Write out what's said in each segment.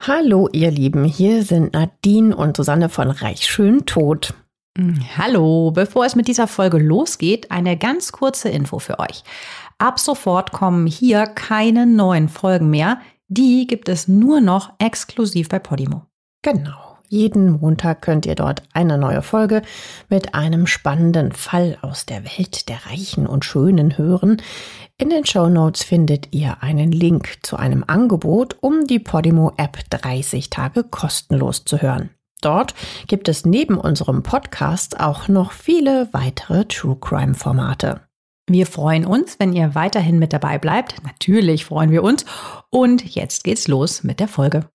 Hallo, ihr Lieben, hier sind Nadine und Susanne von Reich Schön Tot. Hallo, bevor es mit dieser Folge losgeht, eine ganz kurze Info für euch. Ab sofort kommen hier keine neuen Folgen mehr. Die gibt es nur noch exklusiv bei Podimo. Genau. Jeden Montag könnt ihr dort eine neue Folge mit einem spannenden Fall aus der Welt der Reichen und Schönen hören. In den Show Notes findet ihr einen Link zu einem Angebot, um die Podimo App 30 Tage kostenlos zu hören. Dort gibt es neben unserem Podcast auch noch viele weitere True Crime Formate. Wir freuen uns, wenn ihr weiterhin mit dabei bleibt. Natürlich freuen wir uns. Und jetzt geht's los mit der Folge.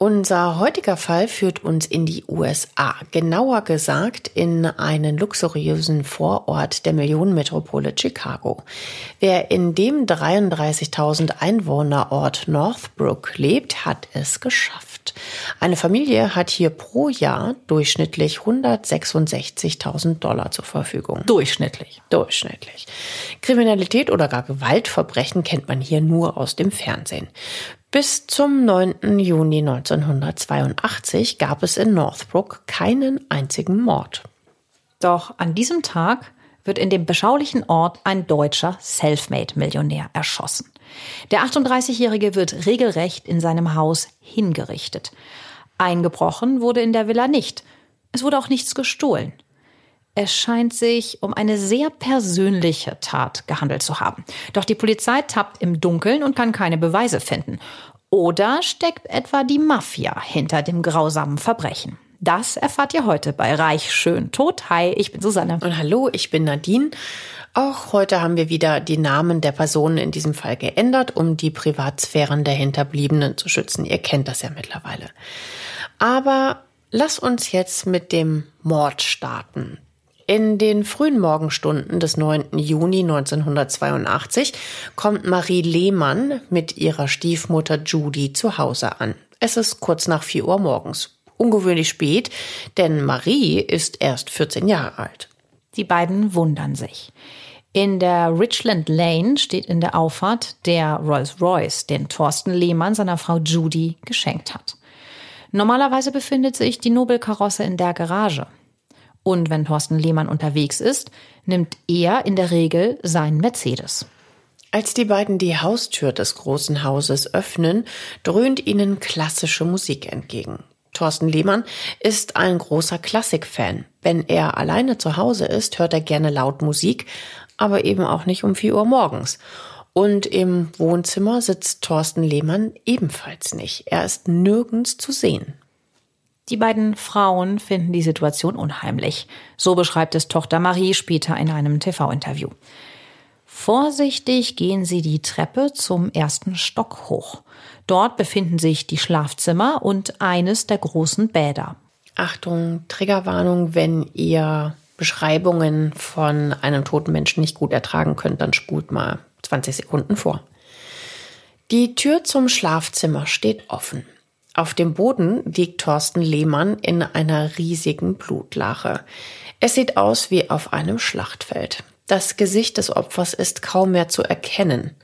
Unser heutiger Fall führt uns in die USA, genauer gesagt in einen luxuriösen Vorort der Millionenmetropole Chicago. Wer in dem 33.000 Einwohnerort Northbrook lebt, hat es geschafft. Eine Familie hat hier pro Jahr durchschnittlich 166.000 Dollar zur Verfügung. Durchschnittlich. Durchschnittlich. Kriminalität oder gar Gewaltverbrechen kennt man hier nur aus dem Fernsehen. Bis zum 9. Juni 1982 gab es in Northbrook keinen einzigen Mord. Doch an diesem Tag wird in dem beschaulichen Ort ein deutscher Selfmade-Millionär erschossen. Der 38-Jährige wird regelrecht in seinem Haus hingerichtet. Eingebrochen wurde in der Villa nicht. Es wurde auch nichts gestohlen. Es scheint sich um eine sehr persönliche Tat gehandelt zu haben. Doch die Polizei tappt im Dunkeln und kann keine Beweise finden. Oder steckt etwa die Mafia hinter dem grausamen Verbrechen? Das erfahrt ihr heute bei Reich Schön Tot. Hi, ich bin Susanne. Und hallo, ich bin Nadine. Auch heute haben wir wieder die Namen der Personen in diesem Fall geändert, um die Privatsphären der Hinterbliebenen zu schützen. Ihr kennt das ja mittlerweile. Aber lass uns jetzt mit dem Mord starten. In den frühen Morgenstunden des 9. Juni 1982 kommt Marie Lehmann mit ihrer Stiefmutter Judy zu Hause an. Es ist kurz nach 4 Uhr morgens. Ungewöhnlich spät, denn Marie ist erst 14 Jahre alt. Die beiden wundern sich. In der Richland Lane steht in der Auffahrt der Rolls-Royce, den Thorsten Lehmann seiner Frau Judy geschenkt hat. Normalerweise befindet sich die Nobelkarosse in der Garage. Und wenn Thorsten Lehmann unterwegs ist, nimmt er in der Regel seinen Mercedes. Als die beiden die Haustür des großen Hauses öffnen, dröhnt ihnen klassische Musik entgegen. Thorsten Lehmann ist ein großer Klassikfan. Wenn er alleine zu Hause ist, hört er gerne laut Musik, aber eben auch nicht um 4 Uhr morgens. Und im Wohnzimmer sitzt Thorsten Lehmann ebenfalls nicht. Er ist nirgends zu sehen. Die beiden Frauen finden die Situation unheimlich. So beschreibt es Tochter Marie später in einem TV-Interview. Vorsichtig gehen sie die Treppe zum ersten Stock hoch. Dort befinden sich die Schlafzimmer und eines der großen Bäder. Achtung, Triggerwarnung, wenn ihr Beschreibungen von einem toten Menschen nicht gut ertragen könnt, dann spult mal 20 Sekunden vor. Die Tür zum Schlafzimmer steht offen. Auf dem Boden liegt Thorsten Lehmann in einer riesigen Blutlache. Es sieht aus wie auf einem Schlachtfeld. Das Gesicht des Opfers ist kaum mehr zu erkennen.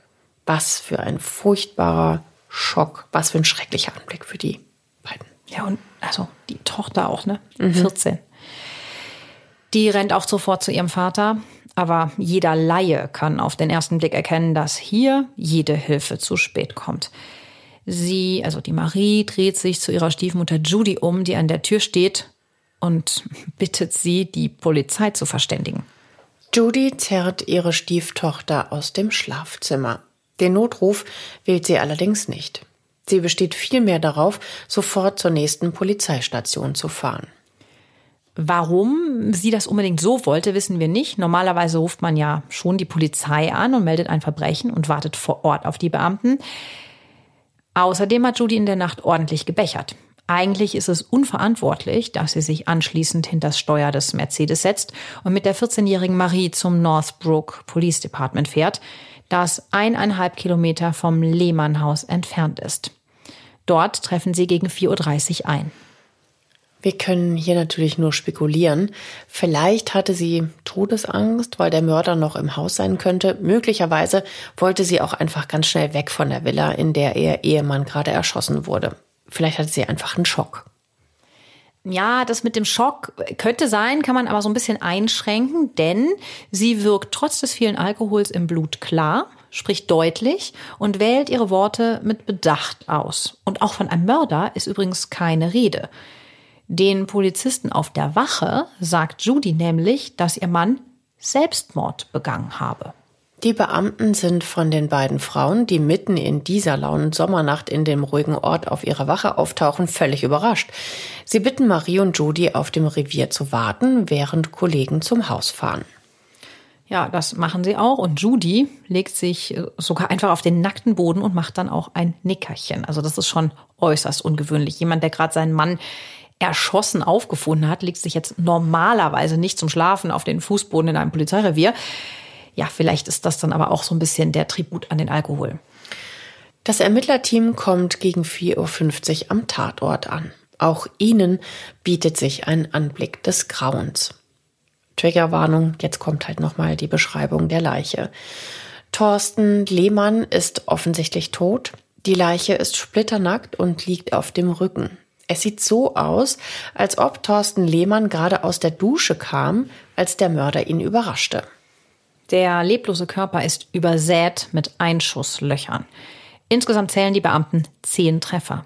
Was für ein furchtbarer Schock, was für ein schrecklicher Anblick für die beiden. Ja, und also die Tochter auch, ne? Mhm. 14. Die rennt auch sofort zu ihrem Vater, aber jeder Laie kann auf den ersten Blick erkennen, dass hier jede Hilfe zu spät kommt. Sie, also die Marie, dreht sich zu ihrer Stiefmutter Judy um, die an der Tür steht und bittet sie, die Polizei zu verständigen. Judy zerrt ihre Stieftochter aus dem Schlafzimmer. Den Notruf wählt sie allerdings nicht. Sie besteht vielmehr darauf, sofort zur nächsten Polizeistation zu fahren. Warum sie das unbedingt so wollte, wissen wir nicht. Normalerweise ruft man ja schon die Polizei an und meldet ein Verbrechen und wartet vor Ort auf die Beamten. Außerdem hat Judy in der Nacht ordentlich gebechert. Eigentlich ist es unverantwortlich, dass sie sich anschließend hinter das Steuer des Mercedes setzt und mit der 14-jährigen Marie zum Northbrook Police Department fährt, das eineinhalb Kilometer vom Lehmann-Haus entfernt ist. Dort treffen sie gegen 4.30 Uhr ein. Wir können hier natürlich nur spekulieren. Vielleicht hatte sie Todesangst, weil der Mörder noch im Haus sein könnte. Möglicherweise wollte sie auch einfach ganz schnell weg von der Villa, in der ihr Ehemann gerade erschossen wurde. Vielleicht hatte sie einfach einen Schock. Ja, das mit dem Schock könnte sein, kann man aber so ein bisschen einschränken, denn sie wirkt trotz des vielen Alkohols im Blut klar, spricht deutlich und wählt ihre Worte mit Bedacht aus. Und auch von einem Mörder ist übrigens keine Rede. Den Polizisten auf der Wache sagt Judy nämlich, dass ihr Mann Selbstmord begangen habe. Die Beamten sind von den beiden Frauen, die mitten in dieser lauen Sommernacht in dem ruhigen Ort auf ihrer Wache auftauchen, völlig überrascht. Sie bitten Marie und Judy auf dem Revier zu warten, während Kollegen zum Haus fahren. Ja, das machen sie auch. Und Judy legt sich äh, sogar einfach auf den nackten Boden und macht dann auch ein Nickerchen. Also das ist schon äußerst ungewöhnlich. Jemand, der gerade seinen Mann erschossen aufgefunden hat, legt sich jetzt normalerweise nicht zum Schlafen auf den Fußboden in einem Polizeirevier. Ja, vielleicht ist das dann aber auch so ein bisschen der Tribut an den Alkohol. Das Ermittlerteam kommt gegen 4.50 Uhr am Tatort an. Auch ihnen bietet sich ein Anblick des Grauens. Triggerwarnung, jetzt kommt halt nochmal die Beschreibung der Leiche. Thorsten Lehmann ist offensichtlich tot. Die Leiche ist splitternackt und liegt auf dem Rücken. Es sieht so aus, als ob Thorsten Lehmann gerade aus der Dusche kam, als der Mörder ihn überraschte. Der leblose Körper ist übersät mit Einschusslöchern. Insgesamt zählen die Beamten zehn Treffer.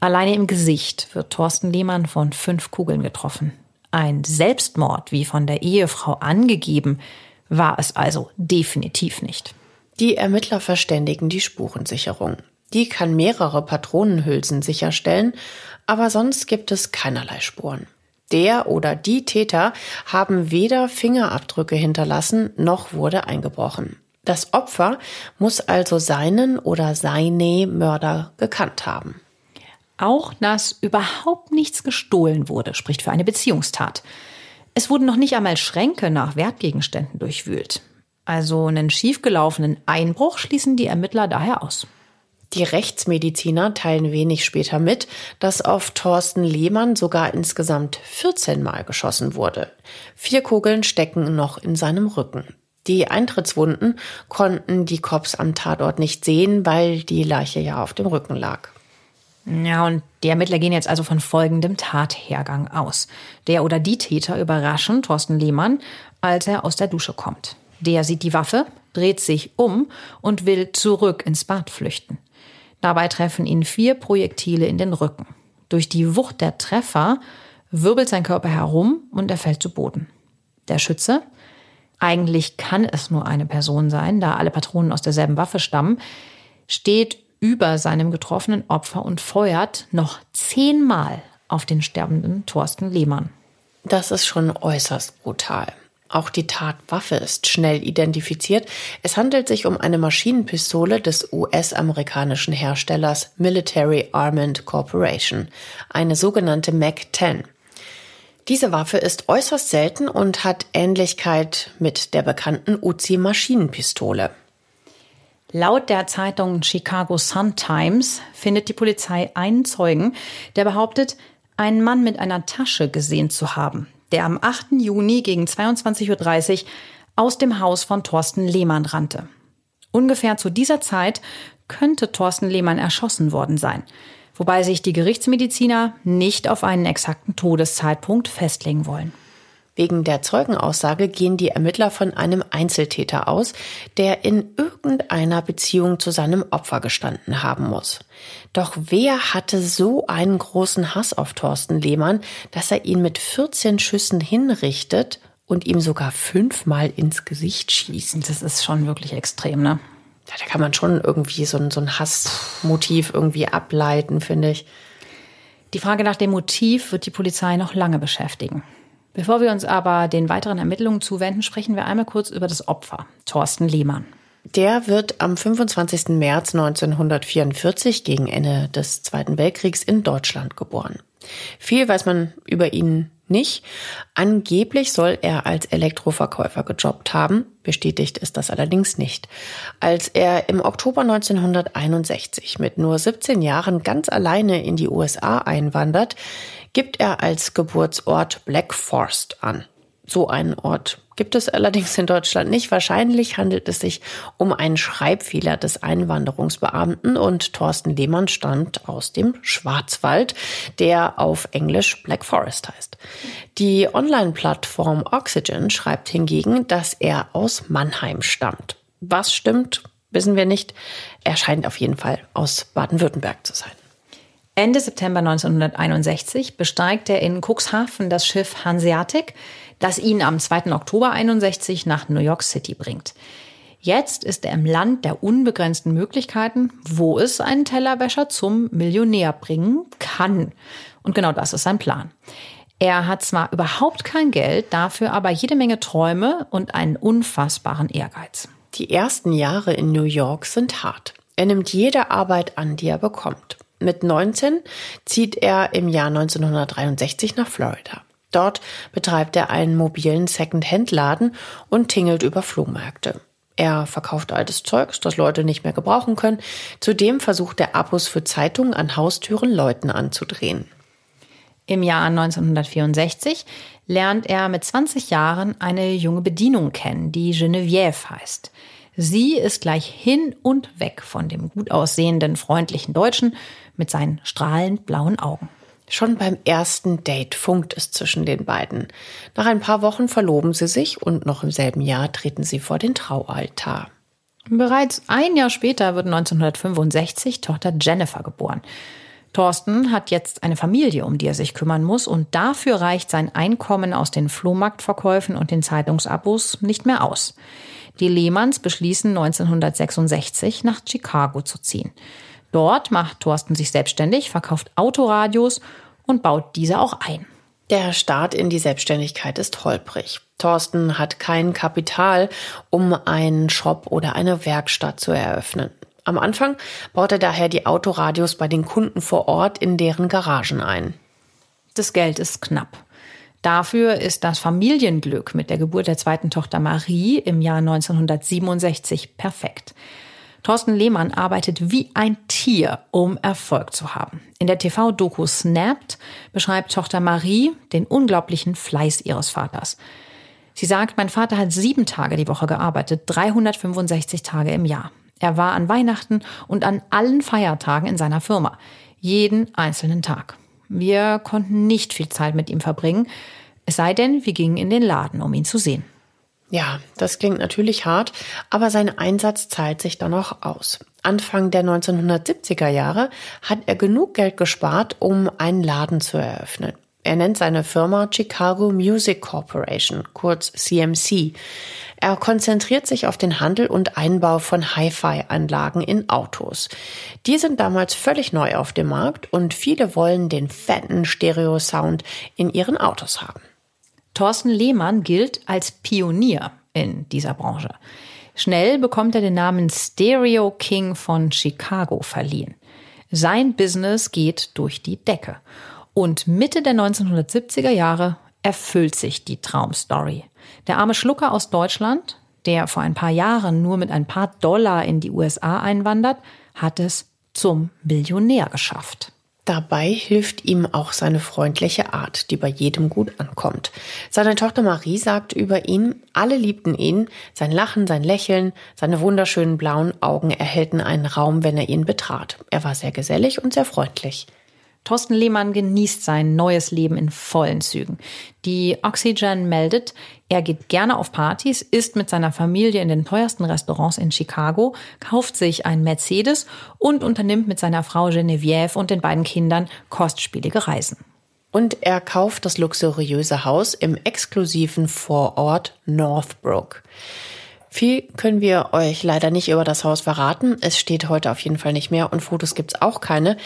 Alleine im Gesicht wird Thorsten Lehmann von fünf Kugeln getroffen. Ein Selbstmord, wie von der Ehefrau angegeben, war es also definitiv nicht. Die Ermittler verständigen die Spurensicherung. Die kann mehrere Patronenhülsen sicherstellen, aber sonst gibt es keinerlei Spuren. Der oder die Täter haben weder Fingerabdrücke hinterlassen, noch wurde eingebrochen. Das Opfer muss also seinen oder seine Mörder gekannt haben. Auch dass überhaupt nichts gestohlen wurde, spricht für eine Beziehungstat. Es wurden noch nicht einmal Schränke nach Wertgegenständen durchwühlt. Also einen schiefgelaufenen Einbruch schließen die Ermittler daher aus. Die Rechtsmediziner teilen wenig später mit, dass auf Thorsten Lehmann sogar insgesamt 14 Mal geschossen wurde. Vier Kugeln stecken noch in seinem Rücken. Die Eintrittswunden konnten die Cops am Tatort nicht sehen, weil die Leiche ja auf dem Rücken lag. Ja, und die Ermittler gehen jetzt also von folgendem Tathergang aus. Der oder die Täter überraschen Thorsten Lehmann, als er aus der Dusche kommt. Der sieht die Waffe, dreht sich um und will zurück ins Bad flüchten. Dabei treffen ihn vier Projektile in den Rücken. Durch die Wucht der Treffer wirbelt sein Körper herum und er fällt zu Boden. Der Schütze, eigentlich kann es nur eine Person sein, da alle Patronen aus derselben Waffe stammen, steht über seinem getroffenen Opfer und feuert noch zehnmal auf den sterbenden Thorsten Lehmann. Das ist schon äußerst brutal. Auch die Tatwaffe ist schnell identifiziert. Es handelt sich um eine Maschinenpistole des US-amerikanischen Herstellers Military Armament Corporation, eine sogenannte MAC-10. Diese Waffe ist äußerst selten und hat Ähnlichkeit mit der bekannten Uzi-Maschinenpistole. Laut der Zeitung Chicago Sun-Times findet die Polizei einen Zeugen, der behauptet, einen Mann mit einer Tasche gesehen zu haben der am 8. Juni gegen 22.30 Uhr aus dem Haus von Thorsten Lehmann rannte. Ungefähr zu dieser Zeit könnte Thorsten Lehmann erschossen worden sein, wobei sich die Gerichtsmediziner nicht auf einen exakten Todeszeitpunkt festlegen wollen. Wegen der Zeugenaussage gehen die Ermittler von einem Einzeltäter aus, der in irgendeiner Beziehung zu seinem Opfer gestanden haben muss. Doch wer hatte so einen großen Hass auf Thorsten Lehmann, dass er ihn mit 14 Schüssen hinrichtet und ihm sogar fünfmal ins Gesicht schießt? Das ist schon wirklich extrem, ne? Ja, da kann man schon irgendwie so ein, so ein Hassmotiv irgendwie ableiten, finde ich. Die Frage nach dem Motiv wird die Polizei noch lange beschäftigen. Bevor wir uns aber den weiteren Ermittlungen zuwenden, sprechen wir einmal kurz über das Opfer, Thorsten Lehmann. Der wird am 25. März 1944 gegen Ende des Zweiten Weltkriegs in Deutschland geboren. Viel weiß man über ihn nicht. Angeblich soll er als Elektroverkäufer gejobbt haben. Bestätigt ist das allerdings nicht. Als er im Oktober 1961 mit nur 17 Jahren ganz alleine in die USA einwandert, gibt er als Geburtsort Black Forest an. So einen Ort gibt es allerdings in Deutschland nicht. Wahrscheinlich handelt es sich um einen Schreibfehler des Einwanderungsbeamten und Thorsten Lehmann stammt aus dem Schwarzwald, der auf Englisch Black Forest heißt. Die Online-Plattform Oxygen schreibt hingegen, dass er aus Mannheim stammt. Was stimmt, wissen wir nicht. Er scheint auf jeden Fall aus Baden-Württemberg zu sein. Ende September 1961 besteigt er in Cuxhaven das Schiff Hanseatic, das ihn am 2. Oktober 61 nach New York City bringt. Jetzt ist er im Land der unbegrenzten Möglichkeiten, wo es einen Tellerwäscher zum Millionär bringen kann. Und genau das ist sein Plan. Er hat zwar überhaupt kein Geld, dafür aber jede Menge Träume und einen unfassbaren Ehrgeiz. Die ersten Jahre in New York sind hart. Er nimmt jede Arbeit an, die er bekommt. Mit 19 zieht er im Jahr 1963 nach Florida. Dort betreibt er einen mobilen Second-Hand-Laden und tingelt über Flohmärkte. Er verkauft altes Zeugs, das Leute nicht mehr gebrauchen können. Zudem versucht er Abos für Zeitungen an Haustüren Leuten anzudrehen. Im Jahr 1964 lernt er mit 20 Jahren eine junge Bedienung kennen, die Geneviève heißt. Sie ist gleich hin und weg von dem gut aussehenden, freundlichen Deutschen mit seinen strahlend blauen Augen. Schon beim ersten Date funkt es zwischen den beiden. Nach ein paar Wochen verloben sie sich und noch im selben Jahr treten sie vor den Traualtar. Bereits ein Jahr später wird 1965 Tochter Jennifer geboren. Thorsten hat jetzt eine Familie, um die er sich kümmern muss, und dafür reicht sein Einkommen aus den Flohmarktverkäufen und den Zeitungsabos nicht mehr aus. Die Lehmanns beschließen 1966 nach Chicago zu ziehen. Dort macht Thorsten sich selbstständig, verkauft Autoradios und baut diese auch ein. Der Start in die Selbstständigkeit ist holprig. Thorsten hat kein Kapital, um einen Shop oder eine Werkstatt zu eröffnen. Am Anfang baut er daher die Autoradios bei den Kunden vor Ort in deren Garagen ein. Das Geld ist knapp. Dafür ist das Familienglück mit der Geburt der zweiten Tochter Marie im Jahr 1967 perfekt. Thorsten Lehmann arbeitet wie ein Tier, um Erfolg zu haben. In der TV-Doku Snapped beschreibt Tochter Marie den unglaublichen Fleiß ihres Vaters. Sie sagt, mein Vater hat sieben Tage die Woche gearbeitet, 365 Tage im Jahr. Er war an Weihnachten und an allen Feiertagen in seiner Firma. Jeden einzelnen Tag. Wir konnten nicht viel Zeit mit ihm verbringen. Es sei denn, wir gingen in den Laden, um ihn zu sehen. Ja, das klingt natürlich hart, aber sein Einsatz zahlt sich dann auch aus. Anfang der 1970er Jahre hat er genug Geld gespart, um einen Laden zu eröffnen. Er nennt seine Firma Chicago Music Corporation, kurz CMC. Er konzentriert sich auf den Handel und Einbau von Hi-Fi-Anlagen in Autos. Die sind damals völlig neu auf dem Markt und viele wollen den fetten Stereo-Sound in ihren Autos haben. Thorsten Lehmann gilt als Pionier in dieser Branche. Schnell bekommt er den Namen Stereo King von Chicago verliehen. Sein Business geht durch die Decke. Und Mitte der 1970er Jahre erfüllt sich die Traumstory. Der arme Schlucker aus Deutschland, der vor ein paar Jahren nur mit ein paar Dollar in die USA einwandert, hat es zum Millionär geschafft. Dabei hilft ihm auch seine freundliche Art, die bei jedem gut ankommt. Seine Tochter Marie sagt über ihn, alle liebten ihn, sein Lachen, sein Lächeln, seine wunderschönen blauen Augen erhellten einen Raum, wenn er ihn betrat. Er war sehr gesellig und sehr freundlich. Thorsten Lehmann genießt sein neues Leben in vollen Zügen. Die Oxygen meldet, er geht gerne auf Partys, isst mit seiner Familie in den teuersten Restaurants in Chicago, kauft sich ein Mercedes und unternimmt mit seiner Frau Geneviève und den beiden Kindern kostspielige Reisen. Und er kauft das luxuriöse Haus im exklusiven Vorort Northbrook. Viel können wir euch leider nicht über das Haus verraten. Es steht heute auf jeden Fall nicht mehr und Fotos gibt's auch keine.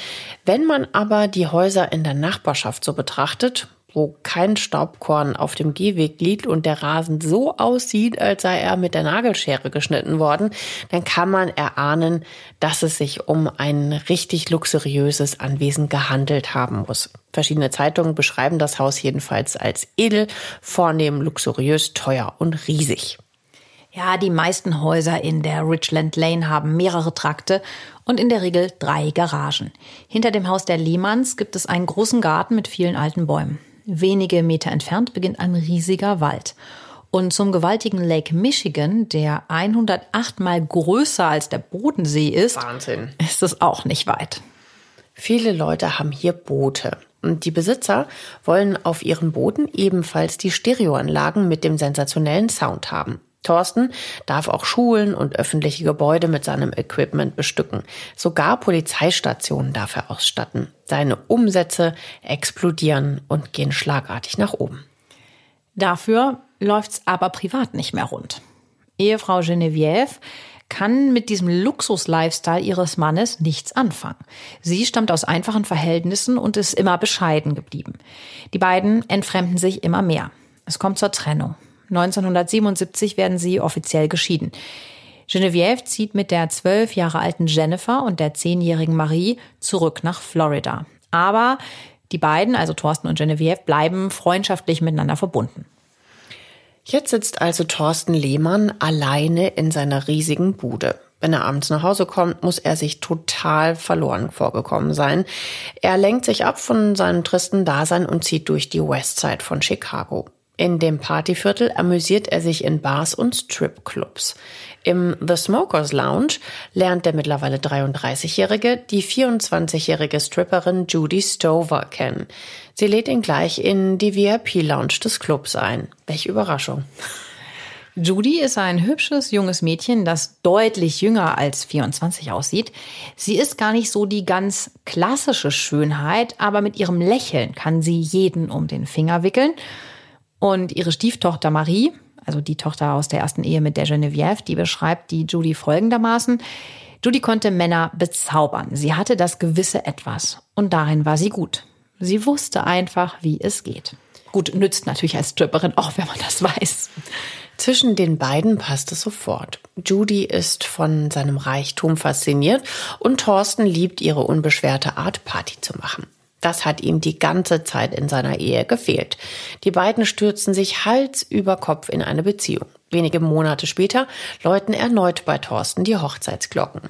Wenn man aber die Häuser in der Nachbarschaft so betrachtet, wo kein Staubkorn auf dem Gehweg liegt und der Rasen so aussieht, als sei er mit der Nagelschere geschnitten worden, dann kann man erahnen, dass es sich um ein richtig luxuriöses Anwesen gehandelt haben muss. Verschiedene Zeitungen beschreiben das Haus jedenfalls als edel, vornehm, luxuriös, teuer und riesig. Ja, die meisten Häuser in der Richland Lane haben mehrere Trakte und in der Regel drei Garagen. Hinter dem Haus der Lehmanns gibt es einen großen Garten mit vielen alten Bäumen. Wenige Meter entfernt beginnt ein riesiger Wald. Und zum gewaltigen Lake Michigan, der 108 mal größer als der Bodensee ist, Wahnsinn. ist es auch nicht weit. Viele Leute haben hier Boote. Und die Besitzer wollen auf ihren Booten ebenfalls die Stereoanlagen mit dem sensationellen Sound haben. Thorsten darf auch Schulen und öffentliche Gebäude mit seinem Equipment bestücken. Sogar Polizeistationen darf er ausstatten. Seine Umsätze explodieren und gehen schlagartig nach oben. Dafür läuft's aber privat nicht mehr rund. Ehefrau Geneviève kann mit diesem Luxus-Lifestyle ihres Mannes nichts anfangen. Sie stammt aus einfachen Verhältnissen und ist immer bescheiden geblieben. Die beiden entfremden sich immer mehr. Es kommt zur Trennung. 1977 werden sie offiziell geschieden. Geneviève zieht mit der zwölf Jahre alten Jennifer und der zehnjährigen Marie zurück nach Florida. Aber die beiden, also Thorsten und Geneviève, bleiben freundschaftlich miteinander verbunden. Jetzt sitzt also Thorsten Lehmann alleine in seiner riesigen Bude. Wenn er abends nach Hause kommt, muss er sich total verloren vorgekommen sein. Er lenkt sich ab von seinem tristen Dasein und zieht durch die Westside von Chicago. In dem Partyviertel amüsiert er sich in Bars und Stripclubs. Im The Smokers Lounge lernt der mittlerweile 33-Jährige die 24-jährige Stripperin Judy Stover kennen. Sie lädt ihn gleich in die VIP-Lounge des Clubs ein. Welche Überraschung. Judy ist ein hübsches junges Mädchen, das deutlich jünger als 24 aussieht. Sie ist gar nicht so die ganz klassische Schönheit, aber mit ihrem Lächeln kann sie jeden um den Finger wickeln. Und ihre Stieftochter Marie, also die Tochter aus der ersten Ehe mit der Geneviève, die beschreibt die Judy folgendermaßen. Judy konnte Männer bezaubern. Sie hatte das gewisse Etwas. Und darin war sie gut. Sie wusste einfach, wie es geht. Gut, nützt natürlich als Stripperin auch, wenn man das weiß. Zwischen den beiden passt es sofort. Judy ist von seinem Reichtum fasziniert und Thorsten liebt ihre unbeschwerte Art, Party zu machen. Das hat ihm die ganze Zeit in seiner Ehe gefehlt. Die beiden stürzen sich Hals über Kopf in eine Beziehung. Wenige Monate später läuten erneut bei Thorsten die Hochzeitsglocken.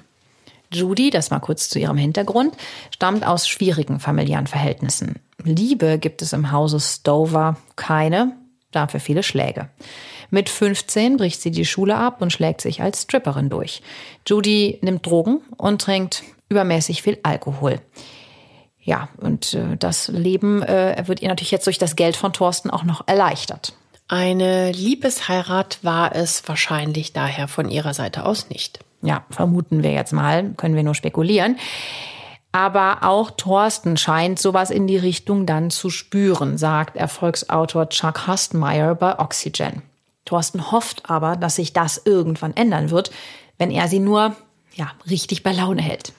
Judy, das mal kurz zu ihrem Hintergrund, stammt aus schwierigen familiären Verhältnissen. Liebe gibt es im Hause Stover keine, dafür viele Schläge. Mit 15 bricht sie die Schule ab und schlägt sich als Stripperin durch. Judy nimmt Drogen und trinkt übermäßig viel Alkohol. Ja, und äh, das Leben äh, wird ihr natürlich jetzt durch das Geld von Thorsten auch noch erleichtert. Eine Liebesheirat war es wahrscheinlich daher von ihrer Seite aus nicht. Ja, vermuten wir jetzt mal, können wir nur spekulieren. Aber auch Thorsten scheint sowas in die Richtung dann zu spüren, sagt Erfolgsautor Chuck Hustmeyer bei Oxygen. Thorsten hofft aber, dass sich das irgendwann ändern wird, wenn er sie nur, ja, richtig bei Laune hält.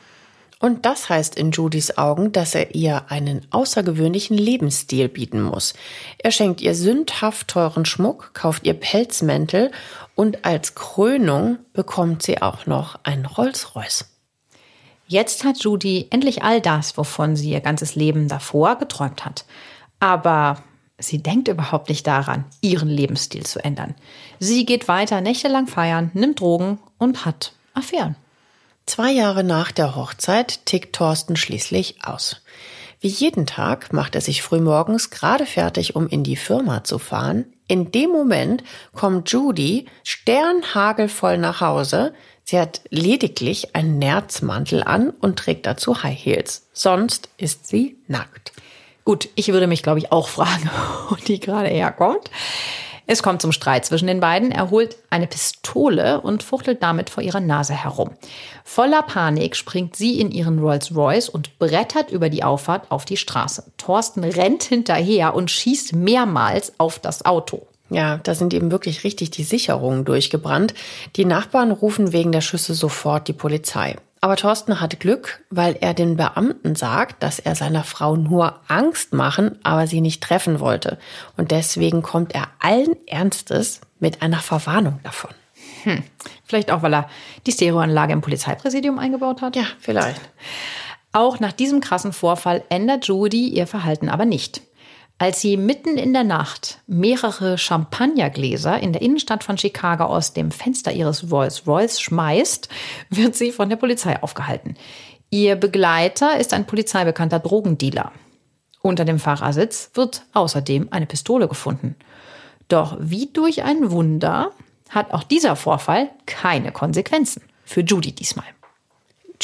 Und das heißt in Judys Augen, dass er ihr einen außergewöhnlichen Lebensstil bieten muss. Er schenkt ihr sündhaft teuren Schmuck, kauft ihr Pelzmäntel und als Krönung bekommt sie auch noch einen Rolls-Royce. Jetzt hat Judy endlich all das, wovon sie ihr ganzes Leben davor geträumt hat. Aber sie denkt überhaupt nicht daran, ihren Lebensstil zu ändern. Sie geht weiter nächtelang feiern, nimmt Drogen und hat Affären. Zwei Jahre nach der Hochzeit tickt Thorsten schließlich aus. Wie jeden Tag macht er sich frühmorgens gerade fertig, um in die Firma zu fahren. In dem Moment kommt Judy sternhagelvoll nach Hause. Sie hat lediglich einen Nerzmantel an und trägt dazu High Heels. Sonst ist sie nackt. Gut, ich würde mich, glaube ich, auch fragen, wo die gerade herkommt. Es kommt zum Streit zwischen den beiden. Er holt eine Pistole und fuchtelt damit vor ihrer Nase herum. Voller Panik springt sie in ihren Rolls Royce und brettert über die Auffahrt auf die Straße. Thorsten rennt hinterher und schießt mehrmals auf das Auto. Ja, da sind eben wirklich richtig die Sicherungen durchgebrannt. Die Nachbarn rufen wegen der Schüsse sofort die Polizei. Aber Thorsten hat Glück, weil er den Beamten sagt, dass er seiner Frau nur Angst machen, aber sie nicht treffen wollte. Und deswegen kommt er allen Ernstes mit einer Verwarnung davon. Hm. Vielleicht auch, weil er die Stereoanlage im Polizeipräsidium eingebaut hat? Ja, vielleicht. Auch nach diesem krassen Vorfall ändert Judy ihr Verhalten aber nicht. Als sie mitten in der Nacht mehrere Champagnergläser in der Innenstadt von Chicago aus dem Fenster ihres Rolls-Royce schmeißt, wird sie von der Polizei aufgehalten. Ihr Begleiter ist ein polizeibekannter Drogendealer. Unter dem Fahrersitz wird außerdem eine Pistole gefunden. Doch wie durch ein Wunder hat auch dieser Vorfall keine Konsequenzen. Für Judy diesmal.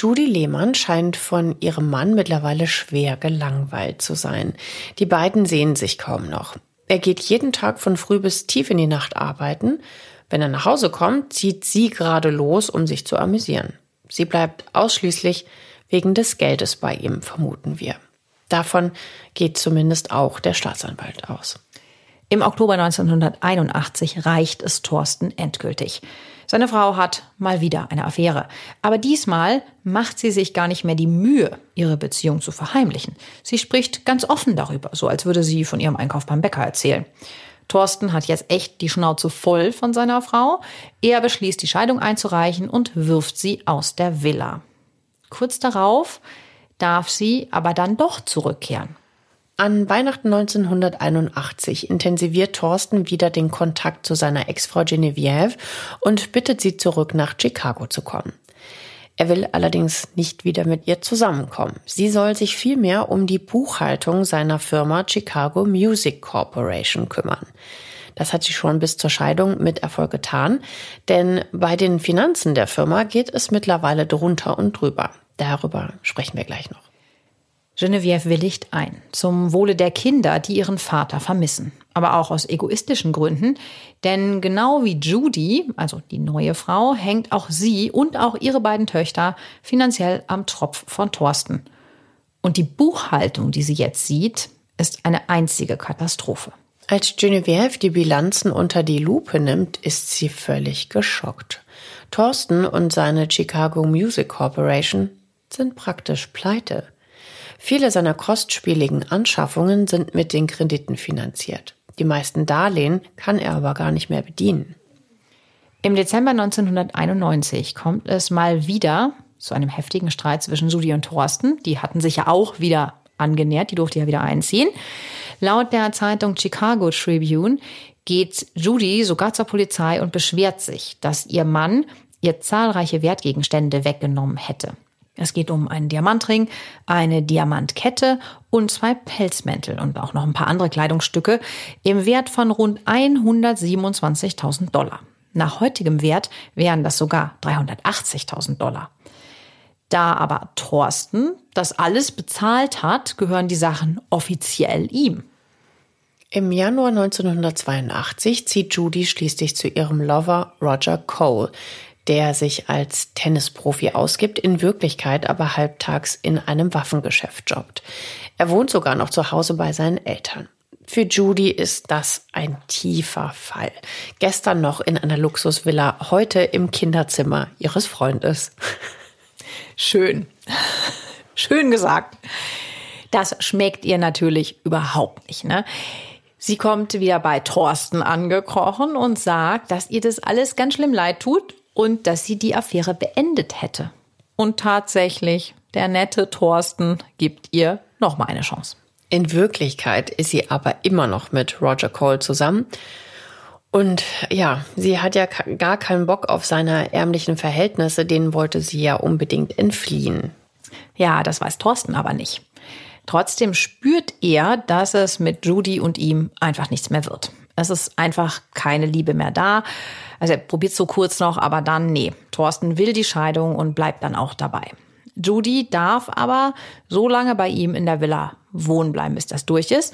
Judy Lehmann scheint von ihrem Mann mittlerweile schwer gelangweilt zu sein. Die beiden sehen sich kaum noch. Er geht jeden Tag von früh bis tief in die Nacht arbeiten. Wenn er nach Hause kommt, zieht sie gerade los, um sich zu amüsieren. Sie bleibt ausschließlich wegen des Geldes bei ihm, vermuten wir. Davon geht zumindest auch der Staatsanwalt aus. Im Oktober 1981 reicht es Thorsten endgültig. Seine Frau hat mal wieder eine Affäre. Aber diesmal macht sie sich gar nicht mehr die Mühe, ihre Beziehung zu verheimlichen. Sie spricht ganz offen darüber, so als würde sie von ihrem Einkauf beim Bäcker erzählen. Thorsten hat jetzt echt die Schnauze voll von seiner Frau. Er beschließt, die Scheidung einzureichen und wirft sie aus der Villa. Kurz darauf darf sie aber dann doch zurückkehren. An Weihnachten 1981 intensiviert Thorsten wieder den Kontakt zu seiner Ex-Frau Genevieve und bittet sie zurück nach Chicago zu kommen. Er will allerdings nicht wieder mit ihr zusammenkommen. Sie soll sich vielmehr um die Buchhaltung seiner Firma Chicago Music Corporation kümmern. Das hat sie schon bis zur Scheidung mit Erfolg getan, denn bei den Finanzen der Firma geht es mittlerweile drunter und drüber. Darüber sprechen wir gleich noch. Genevieve willigt ein, zum Wohle der Kinder, die ihren Vater vermissen. Aber auch aus egoistischen Gründen, denn genau wie Judy, also die neue Frau, hängt auch sie und auch ihre beiden Töchter finanziell am Tropf von Thorsten. Und die Buchhaltung, die sie jetzt sieht, ist eine einzige Katastrophe. Als Genevieve die Bilanzen unter die Lupe nimmt, ist sie völlig geschockt. Thorsten und seine Chicago Music Corporation sind praktisch pleite. Viele seiner kostspieligen Anschaffungen sind mit den Krediten finanziert. Die meisten Darlehen kann er aber gar nicht mehr bedienen. Im Dezember 1991 kommt es mal wieder zu einem heftigen Streit zwischen Judy und Thorsten. Die hatten sich ja auch wieder angenähert, die durfte ja wieder einziehen. Laut der Zeitung Chicago Tribune geht Judy sogar zur Polizei und beschwert sich, dass ihr Mann ihr zahlreiche Wertgegenstände weggenommen hätte. Es geht um einen Diamantring, eine Diamantkette und zwei Pelzmäntel und auch noch ein paar andere Kleidungsstücke im Wert von rund 127.000 Dollar. Nach heutigem Wert wären das sogar 380.000 Dollar. Da aber Thorsten das alles bezahlt hat, gehören die Sachen offiziell ihm. Im Januar 1982 zieht Judy schließlich zu ihrem Lover Roger Cole, der sich als Tennisprofi ausgibt, in Wirklichkeit aber halbtags in einem Waffengeschäft jobbt. Er wohnt sogar noch zu Hause bei seinen Eltern. Für Judy ist das ein tiefer Fall. Gestern noch in einer Luxusvilla, heute im Kinderzimmer ihres Freundes. Schön. Schön gesagt. Das schmeckt ihr natürlich überhaupt nicht, ne? Sie kommt wieder bei Thorsten angekrochen und sagt, dass ihr das alles ganz schlimm leid tut und dass sie die Affäre beendet hätte. Und tatsächlich, der nette Thorsten gibt ihr nochmal eine Chance. In Wirklichkeit ist sie aber immer noch mit Roger Cole zusammen. Und ja, sie hat ja gar keinen Bock auf seine ärmlichen Verhältnisse, denen wollte sie ja unbedingt entfliehen. Ja, das weiß Thorsten aber nicht. Trotzdem spürt er, dass es mit Judy und ihm einfach nichts mehr wird. Es ist einfach keine Liebe mehr da. Also er probiert so kurz noch, aber dann, nee. Thorsten will die Scheidung und bleibt dann auch dabei. Judy darf aber so lange bei ihm in der Villa wohnen bleiben, bis das durch ist.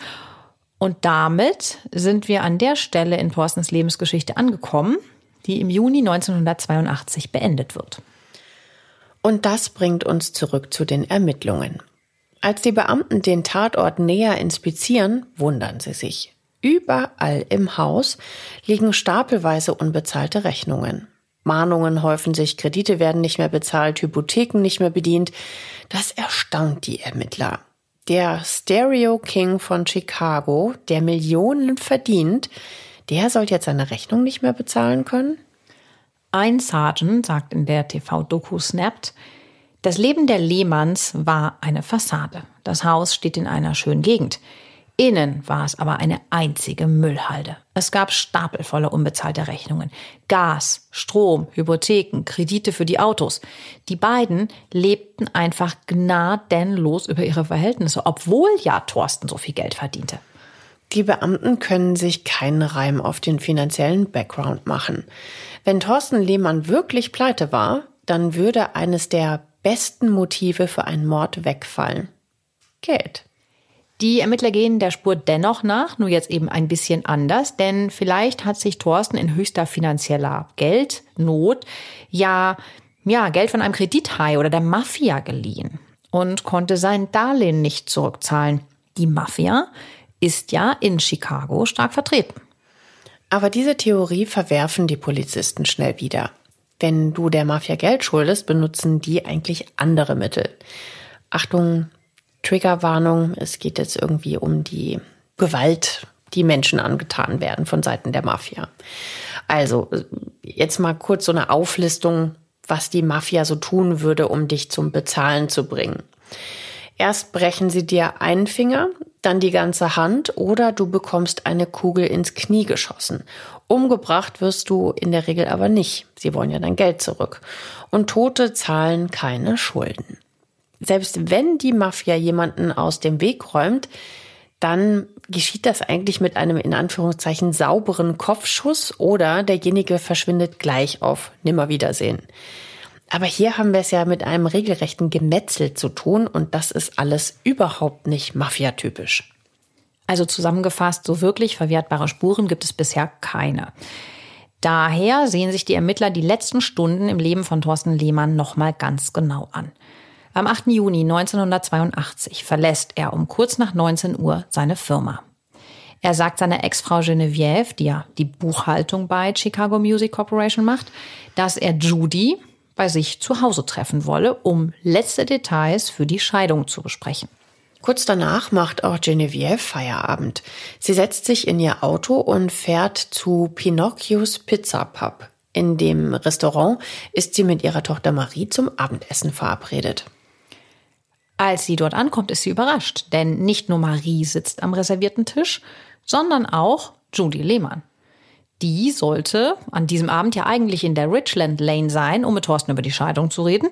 Und damit sind wir an der Stelle in Thorstens Lebensgeschichte angekommen, die im Juni 1982 beendet wird. Und das bringt uns zurück zu den Ermittlungen. Als die Beamten den Tatort näher inspizieren, wundern sie sich. Überall im Haus liegen stapelweise unbezahlte Rechnungen. Mahnungen häufen sich, Kredite werden nicht mehr bezahlt, Hypotheken nicht mehr bedient. Das erstaunt die Ermittler. Der Stereo King von Chicago, der Millionen verdient, der soll jetzt seine Rechnung nicht mehr bezahlen können? Ein Sergeant sagt in der TV-Doku Snapped, das Leben der Lehmanns war eine Fassade. Das Haus steht in einer schönen Gegend. Innen war es aber eine einzige Müllhalde. Es gab stapelvolle unbezahlte Rechnungen. Gas, Strom, Hypotheken, Kredite für die Autos. Die beiden lebten einfach gnadenlos über ihre Verhältnisse, obwohl ja Thorsten so viel Geld verdiente. Die Beamten können sich keinen Reim auf den finanziellen Background machen. Wenn Thorsten Lehmann wirklich pleite war, dann würde eines der besten Motive für einen Mord wegfallen. Geld. Die Ermittler gehen der Spur dennoch nach, nur jetzt eben ein bisschen anders, denn vielleicht hat sich Thorsten in höchster finanzieller Geldnot ja, ja, Geld von einem Kredithai oder der Mafia geliehen und konnte sein Darlehen nicht zurückzahlen. Die Mafia ist ja in Chicago stark vertreten. Aber diese Theorie verwerfen die Polizisten schnell wieder. Wenn du der Mafia Geld schuldest, benutzen die eigentlich andere Mittel. Achtung, Triggerwarnung. Es geht jetzt irgendwie um die Gewalt, die Menschen angetan werden von Seiten der Mafia. Also jetzt mal kurz so eine Auflistung, was die Mafia so tun würde, um dich zum Bezahlen zu bringen. Erst brechen sie dir einen Finger, dann die ganze Hand oder du bekommst eine Kugel ins Knie geschossen. Umgebracht wirst du in der Regel aber nicht. Sie wollen ja dein Geld zurück. Und Tote zahlen keine Schulden selbst wenn die Mafia jemanden aus dem Weg räumt, dann geschieht das eigentlich mit einem in Anführungszeichen sauberen Kopfschuss oder derjenige verschwindet gleich auf Nimmerwiedersehen. Aber hier haben wir es ja mit einem regelrechten Gemetzel zu tun und das ist alles überhaupt nicht mafiatypisch. Also zusammengefasst, so wirklich verwertbare Spuren gibt es bisher keine. Daher sehen sich die Ermittler die letzten Stunden im Leben von Thorsten Lehmann nochmal ganz genau an. Am 8. Juni 1982 verlässt er um kurz nach 19 Uhr seine Firma. Er sagt seiner Ex-Frau Genevieve, die ja die Buchhaltung bei Chicago Music Corporation macht, dass er Judy bei sich zu Hause treffen wolle, um letzte Details für die Scheidung zu besprechen. Kurz danach macht auch Genevieve Feierabend. Sie setzt sich in ihr Auto und fährt zu Pinocchios Pizza Pub. In dem Restaurant ist sie mit ihrer Tochter Marie zum Abendessen verabredet. Als sie dort ankommt, ist sie überrascht, denn nicht nur Marie sitzt am reservierten Tisch, sondern auch Judy Lehmann. Die sollte an diesem Abend ja eigentlich in der Richland Lane sein, um mit Thorsten über die Scheidung zu reden.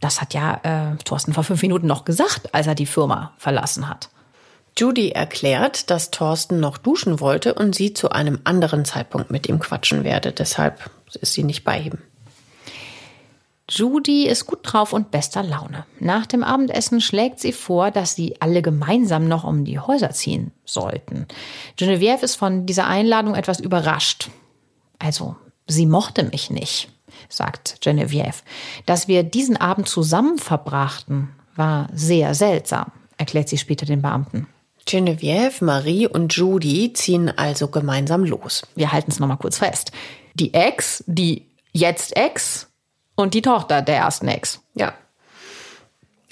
Das hat ja äh, Thorsten vor fünf Minuten noch gesagt, als er die Firma verlassen hat. Judy erklärt, dass Thorsten noch duschen wollte und sie zu einem anderen Zeitpunkt mit ihm quatschen werde. Deshalb ist sie nicht bei ihm. Judy ist gut drauf und bester Laune. Nach dem Abendessen schlägt sie vor, dass sie alle gemeinsam noch um die Häuser ziehen sollten. Genevieve ist von dieser Einladung etwas überrascht. Also, sie mochte mich nicht, sagt Genevieve. Dass wir diesen Abend zusammen verbrachten, war sehr seltsam, erklärt sie später den Beamten. Genevieve, Marie und Judy ziehen also gemeinsam los. Wir halten es nochmal kurz fest. Die Ex, die jetzt Ex, und die Tochter der ersten Ex. Ja.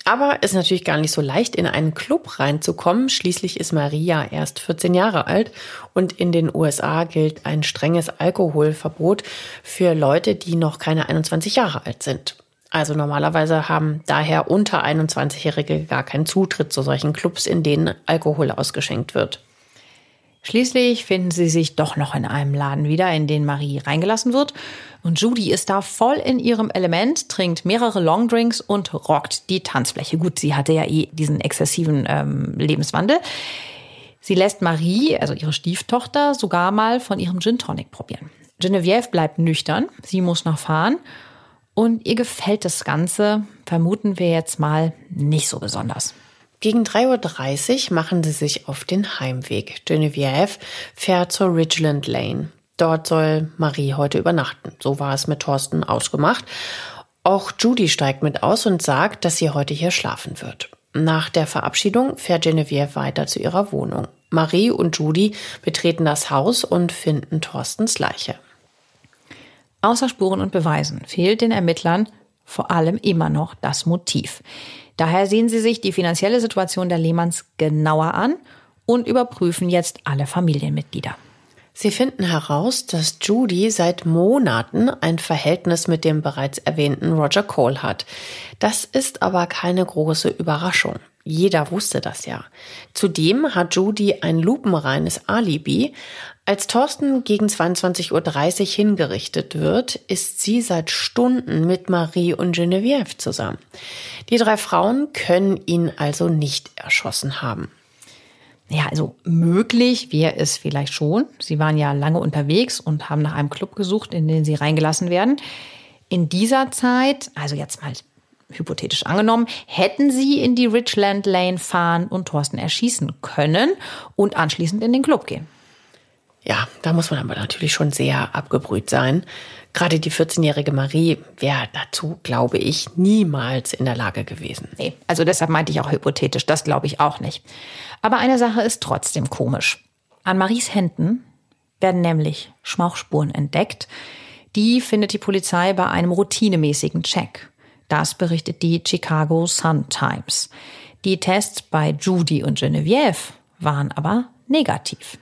Aber ist natürlich gar nicht so leicht, in einen Club reinzukommen. Schließlich ist Maria erst 14 Jahre alt und in den USA gilt ein strenges Alkoholverbot für Leute, die noch keine 21 Jahre alt sind. Also normalerweise haben daher unter 21-Jährige gar keinen Zutritt zu solchen Clubs, in denen Alkohol ausgeschenkt wird. Schließlich finden sie sich doch noch in einem Laden wieder, in den Marie reingelassen wird. Und Judy ist da voll in ihrem Element, trinkt mehrere Longdrinks und rockt die Tanzfläche. Gut, sie hatte ja eh diesen exzessiven ähm, Lebenswandel. Sie lässt Marie, also ihre Stieftochter, sogar mal von ihrem Gin Tonic probieren. Genevieve bleibt nüchtern, sie muss noch fahren. Und ihr gefällt das Ganze, vermuten wir jetzt mal, nicht so besonders. Gegen 3.30 Uhr machen sie sich auf den Heimweg. Genevieve fährt zur Ridgeland Lane. Dort soll Marie heute übernachten. So war es mit Thorsten ausgemacht. Auch Judy steigt mit aus und sagt, dass sie heute hier schlafen wird. Nach der Verabschiedung fährt Genevieve weiter zu ihrer Wohnung. Marie und Judy betreten das Haus und finden Thorstens Leiche. Außer Spuren und Beweisen fehlt den Ermittlern vor allem immer noch das Motiv. Daher sehen sie sich die finanzielle Situation der Lehmanns genauer an und überprüfen jetzt alle Familienmitglieder. Sie finden heraus, dass Judy seit Monaten ein Verhältnis mit dem bereits erwähnten Roger Cole hat. Das ist aber keine große Überraschung. Jeder wusste das ja. Zudem hat Judy ein lupenreines Alibi. Als Thorsten gegen 22.30 Uhr hingerichtet wird, ist sie seit Stunden mit Marie und Geneviève zusammen. Die drei Frauen können ihn also nicht erschossen haben. Ja, also möglich wäre es vielleicht schon. Sie waren ja lange unterwegs und haben nach einem Club gesucht, in den sie reingelassen werden. In dieser Zeit, also jetzt mal hypothetisch angenommen, hätten sie in die Richland Lane fahren und Thorsten erschießen können und anschließend in den Club gehen. Ja, da muss man aber natürlich schon sehr abgebrüht sein. Gerade die 14-jährige Marie wäre dazu, glaube ich, niemals in der Lage gewesen. Nee, also deshalb meinte ich auch hypothetisch, das glaube ich auch nicht. Aber eine Sache ist trotzdem komisch. An Maries Händen werden nämlich Schmauchspuren entdeckt. Die findet die Polizei bei einem routinemäßigen Check. Das berichtet die Chicago Sun-Times. Die Tests bei Judy und Geneviève waren aber negativ.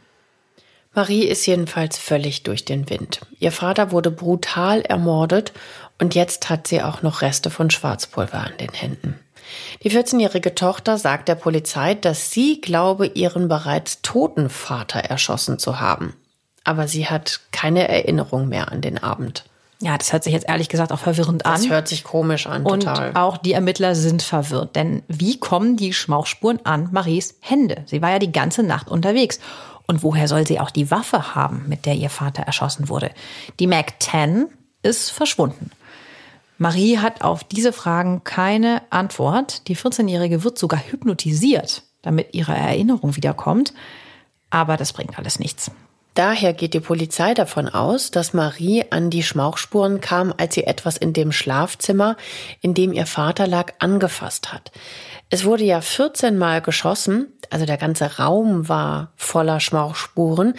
Marie ist jedenfalls völlig durch den Wind. Ihr Vater wurde brutal ermordet und jetzt hat sie auch noch Reste von Schwarzpulver an den Händen. Die 14-jährige Tochter sagt der Polizei, dass sie glaube, ihren bereits toten Vater erschossen zu haben. Aber sie hat keine Erinnerung mehr an den Abend. Ja, das hört sich jetzt ehrlich gesagt auch verwirrend an. Das hört sich komisch an, total. Und auch die Ermittler sind verwirrt, denn wie kommen die Schmauchspuren an Maries Hände? Sie war ja die ganze Nacht unterwegs. Und woher soll sie auch die Waffe haben, mit der ihr Vater erschossen wurde? Die Mac 10 ist verschwunden. Marie hat auf diese Fragen keine Antwort. Die 14-Jährige wird sogar hypnotisiert, damit ihre Erinnerung wiederkommt. Aber das bringt alles nichts. Daher geht die Polizei davon aus, dass Marie an die Schmauchspuren kam, als sie etwas in dem Schlafzimmer, in dem ihr Vater lag, angefasst hat. Es wurde ja 14 Mal geschossen, also der ganze Raum war voller Schmauchspuren,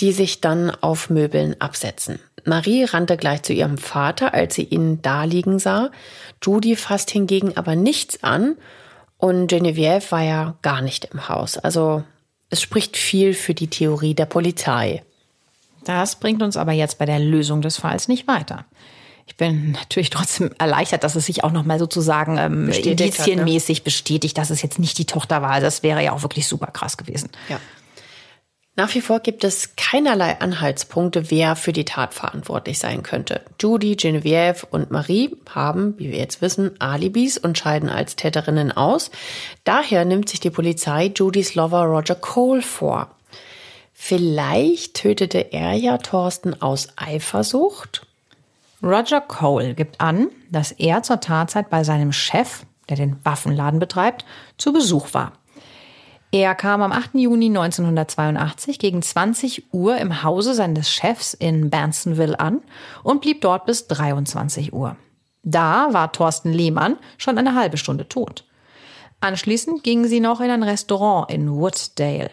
die sich dann auf Möbeln absetzen. Marie rannte gleich zu ihrem Vater, als sie ihn da liegen sah. Judy fasst hingegen aber nichts an und Geneviève war ja gar nicht im Haus. Also es spricht viel für die Theorie der Polizei. Das bringt uns aber jetzt bei der Lösung des Falls nicht weiter. Ich bin natürlich trotzdem erleichtert, dass es sich auch nochmal sozusagen ähm, indizienmäßig ne? bestätigt, dass es jetzt nicht die Tochter war. Das wäre ja auch wirklich super krass gewesen. Ja. Nach wie vor gibt es keinerlei Anhaltspunkte, wer für die Tat verantwortlich sein könnte. Judy, Geneviève und Marie haben, wie wir jetzt wissen, Alibis und scheiden als Täterinnen aus. Daher nimmt sich die Polizei Judys Lover Roger Cole vor. Vielleicht tötete er ja Thorsten aus Eifersucht? Roger Cole gibt an, dass er zur Tatzeit bei seinem Chef, der den Waffenladen betreibt, zu Besuch war. Er kam am 8. Juni 1982 gegen 20 Uhr im Hause seines Chefs in Bansonville an und blieb dort bis 23 Uhr. Da war Thorsten Lehmann schon eine halbe Stunde tot. Anschließend gingen sie noch in ein Restaurant in Wooddale.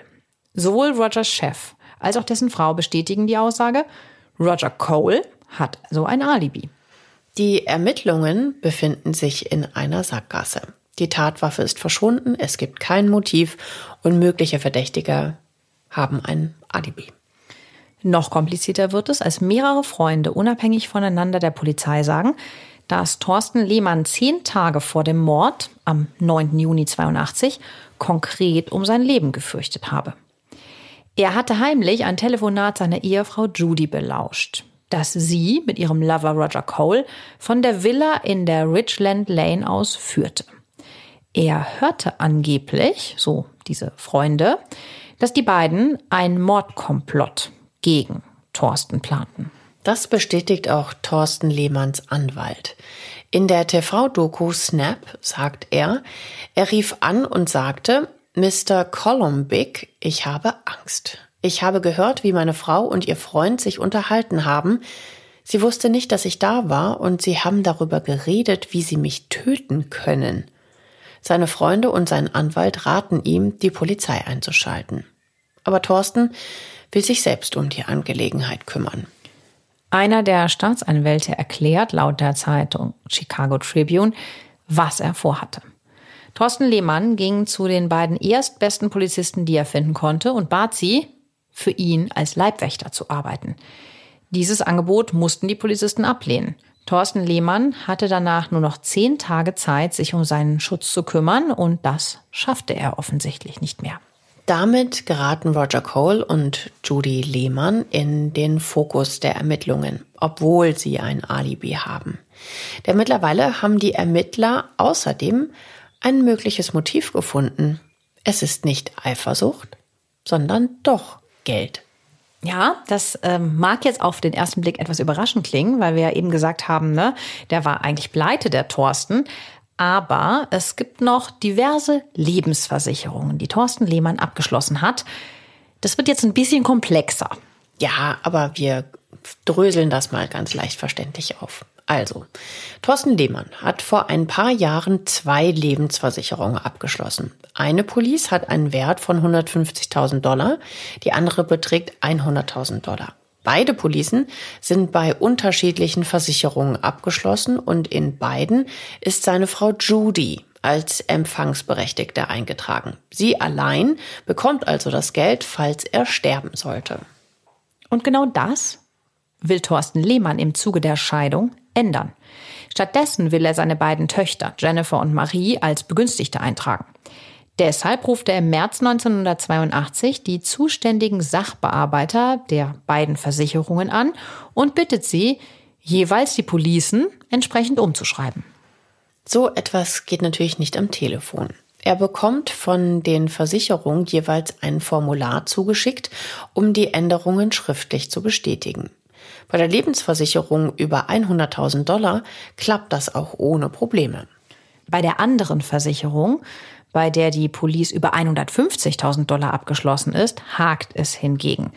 Sowohl Rogers Chef als auch dessen Frau bestätigen die Aussage, Roger Cole hat so ein Alibi. Die Ermittlungen befinden sich in einer Sackgasse. Die Tatwaffe ist verschwunden, es gibt kein Motiv und mögliche Verdächtige haben ein Alibi. Noch komplizierter wird es, als mehrere Freunde unabhängig voneinander der Polizei sagen, dass Thorsten Lehmann zehn Tage vor dem Mord am 9. Juni 82 konkret um sein Leben gefürchtet habe. Er hatte heimlich ein Telefonat seiner Ehefrau Judy belauscht, das sie mit ihrem Lover Roger Cole von der Villa in der Richland Lane aus führte. Er hörte angeblich, so diese Freunde, dass die beiden ein Mordkomplott gegen Thorsten planten. Das bestätigt auch Thorsten Lehmanns Anwalt. In der TV-Doku Snap sagt er, er rief an und sagte, Mr. Columbig, ich habe Angst. Ich habe gehört, wie meine Frau und ihr Freund sich unterhalten haben. Sie wusste nicht, dass ich da war und sie haben darüber geredet, wie sie mich töten können. Seine Freunde und sein Anwalt raten ihm, die Polizei einzuschalten. Aber Thorsten will sich selbst um die Angelegenheit kümmern. Einer der Staatsanwälte erklärt laut der Zeitung Chicago Tribune, was er vorhatte. Thorsten Lehmann ging zu den beiden erstbesten Polizisten, die er finden konnte, und bat sie, für ihn als Leibwächter zu arbeiten. Dieses Angebot mussten die Polizisten ablehnen. Thorsten Lehmann hatte danach nur noch zehn Tage Zeit, sich um seinen Schutz zu kümmern und das schaffte er offensichtlich nicht mehr. Damit geraten Roger Cole und Judy Lehmann in den Fokus der Ermittlungen, obwohl sie ein Alibi haben. Denn mittlerweile haben die Ermittler außerdem ein mögliches Motiv gefunden. Es ist nicht Eifersucht, sondern doch Geld. Ja, das ähm, mag jetzt auf den ersten Blick etwas überraschend klingen, weil wir ja eben gesagt haben, ne, der war eigentlich pleite, der Thorsten. Aber es gibt noch diverse Lebensversicherungen, die Thorsten Lehmann abgeschlossen hat. Das wird jetzt ein bisschen komplexer. Ja, aber wir dröseln das mal ganz leicht verständlich auf. Also, Thorsten Lehmann hat vor ein paar Jahren zwei Lebensversicherungen abgeschlossen. Eine Police hat einen Wert von 150.000 Dollar, die andere beträgt 100.000 Dollar. Beide Policen sind bei unterschiedlichen Versicherungen abgeschlossen und in beiden ist seine Frau Judy als Empfangsberechtigte eingetragen. Sie allein bekommt also das Geld, falls er sterben sollte. Und genau das will Thorsten Lehmann im Zuge der Scheidung ändern. Stattdessen will er seine beiden Töchter, Jennifer und Marie, als Begünstigte eintragen. Deshalb ruft er im März 1982 die zuständigen Sachbearbeiter der beiden Versicherungen an und bittet sie, jeweils die Policen entsprechend umzuschreiben. So etwas geht natürlich nicht am Telefon. Er bekommt von den Versicherungen jeweils ein Formular zugeschickt, um die Änderungen schriftlich zu bestätigen. Bei der Lebensversicherung über 100.000 Dollar klappt das auch ohne Probleme. Bei der anderen Versicherung, bei der die Police über 150.000 Dollar abgeschlossen ist, hakt es hingegen.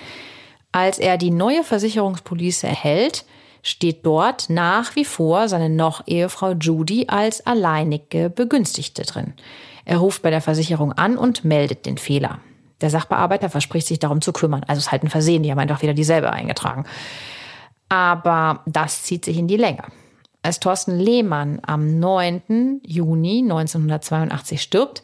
Als er die neue Versicherungspolice erhält, steht dort nach wie vor seine noch Ehefrau Judy als alleinige Begünstigte drin. Er ruft bei der Versicherung an und meldet den Fehler. Der Sachbearbeiter verspricht sich darum zu kümmern. Also es ist halt ein Versehen, die haben einfach wieder dieselbe eingetragen. Aber das zieht sich in die Länge. Als Thorsten Lehmann am 9. Juni 1982 stirbt,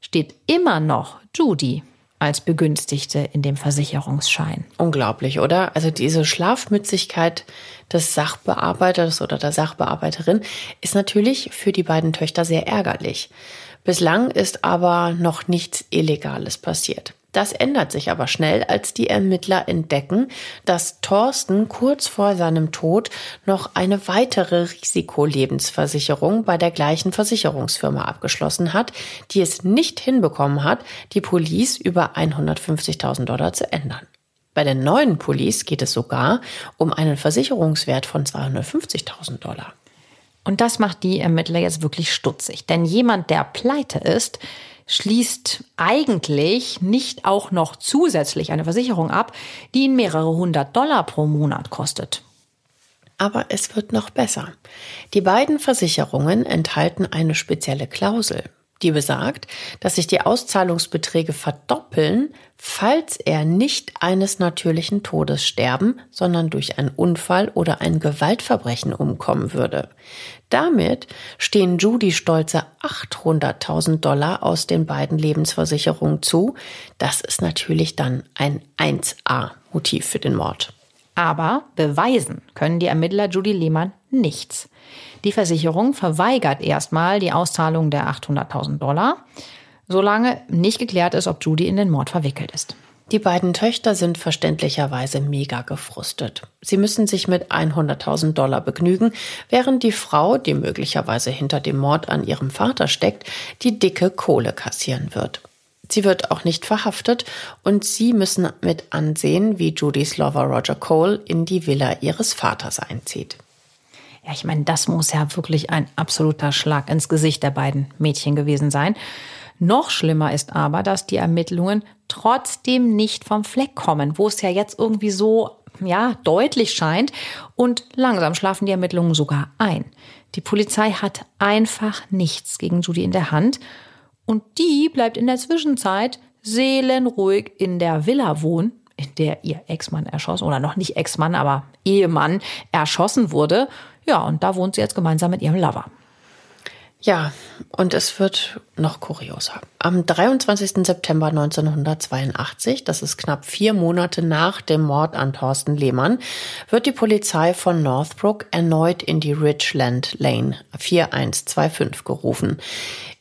steht immer noch Judy als Begünstigte in dem Versicherungsschein. Unglaublich, oder? Also diese Schlafmützigkeit des Sachbearbeiters oder der Sachbearbeiterin ist natürlich für die beiden Töchter sehr ärgerlich. Bislang ist aber noch nichts Illegales passiert. Das ändert sich aber schnell, als die Ermittler entdecken, dass Thorsten kurz vor seinem Tod noch eine weitere Risikolebensversicherung bei der gleichen Versicherungsfirma abgeschlossen hat, die es nicht hinbekommen hat, die Police über 150.000 Dollar zu ändern. Bei der neuen Police geht es sogar um einen Versicherungswert von 250.000 Dollar. Und das macht die Ermittler jetzt wirklich stutzig. Denn jemand, der pleite ist, schließt eigentlich nicht auch noch zusätzlich eine Versicherung ab, die ihn mehrere hundert Dollar pro Monat kostet. Aber es wird noch besser. Die beiden Versicherungen enthalten eine spezielle Klausel die besagt, dass sich die Auszahlungsbeträge verdoppeln, falls er nicht eines natürlichen Todes sterben, sondern durch einen Unfall oder ein Gewaltverbrechen umkommen würde. Damit stehen Judy stolze 800.000 Dollar aus den beiden Lebensversicherungen zu. Das ist natürlich dann ein 1A-Motiv für den Mord. Aber beweisen können die Ermittler Judy Lehmann nichts. Die Versicherung verweigert erstmal die Auszahlung der 800.000 Dollar, solange nicht geklärt ist, ob Judy in den Mord verwickelt ist. Die beiden Töchter sind verständlicherweise mega gefrustet. Sie müssen sich mit 100.000 Dollar begnügen, während die Frau, die möglicherweise hinter dem Mord an ihrem Vater steckt, die dicke Kohle kassieren wird. Sie wird auch nicht verhaftet und sie müssen mit ansehen, wie Judys Lover Roger Cole in die Villa ihres Vaters einzieht. Ja, ich meine, das muss ja wirklich ein absoluter Schlag ins Gesicht der beiden Mädchen gewesen sein. Noch schlimmer ist aber, dass die Ermittlungen trotzdem nicht vom Fleck kommen, wo es ja jetzt irgendwie so, ja, deutlich scheint. Und langsam schlafen die Ermittlungen sogar ein. Die Polizei hat einfach nichts gegen Judy in der Hand. Und die bleibt in der Zwischenzeit seelenruhig in der Villa wohnen, in der ihr Ex-Mann erschossen, oder noch nicht Ex-Mann, aber Ehemann erschossen wurde. Ja, und da wohnt sie jetzt gemeinsam mit ihrem Lover. Ja, und es wird noch kurioser. Am 23. September 1982, das ist knapp vier Monate nach dem Mord an Thorsten Lehmann, wird die Polizei von Northbrook erneut in die Richland Lane 4125 gerufen.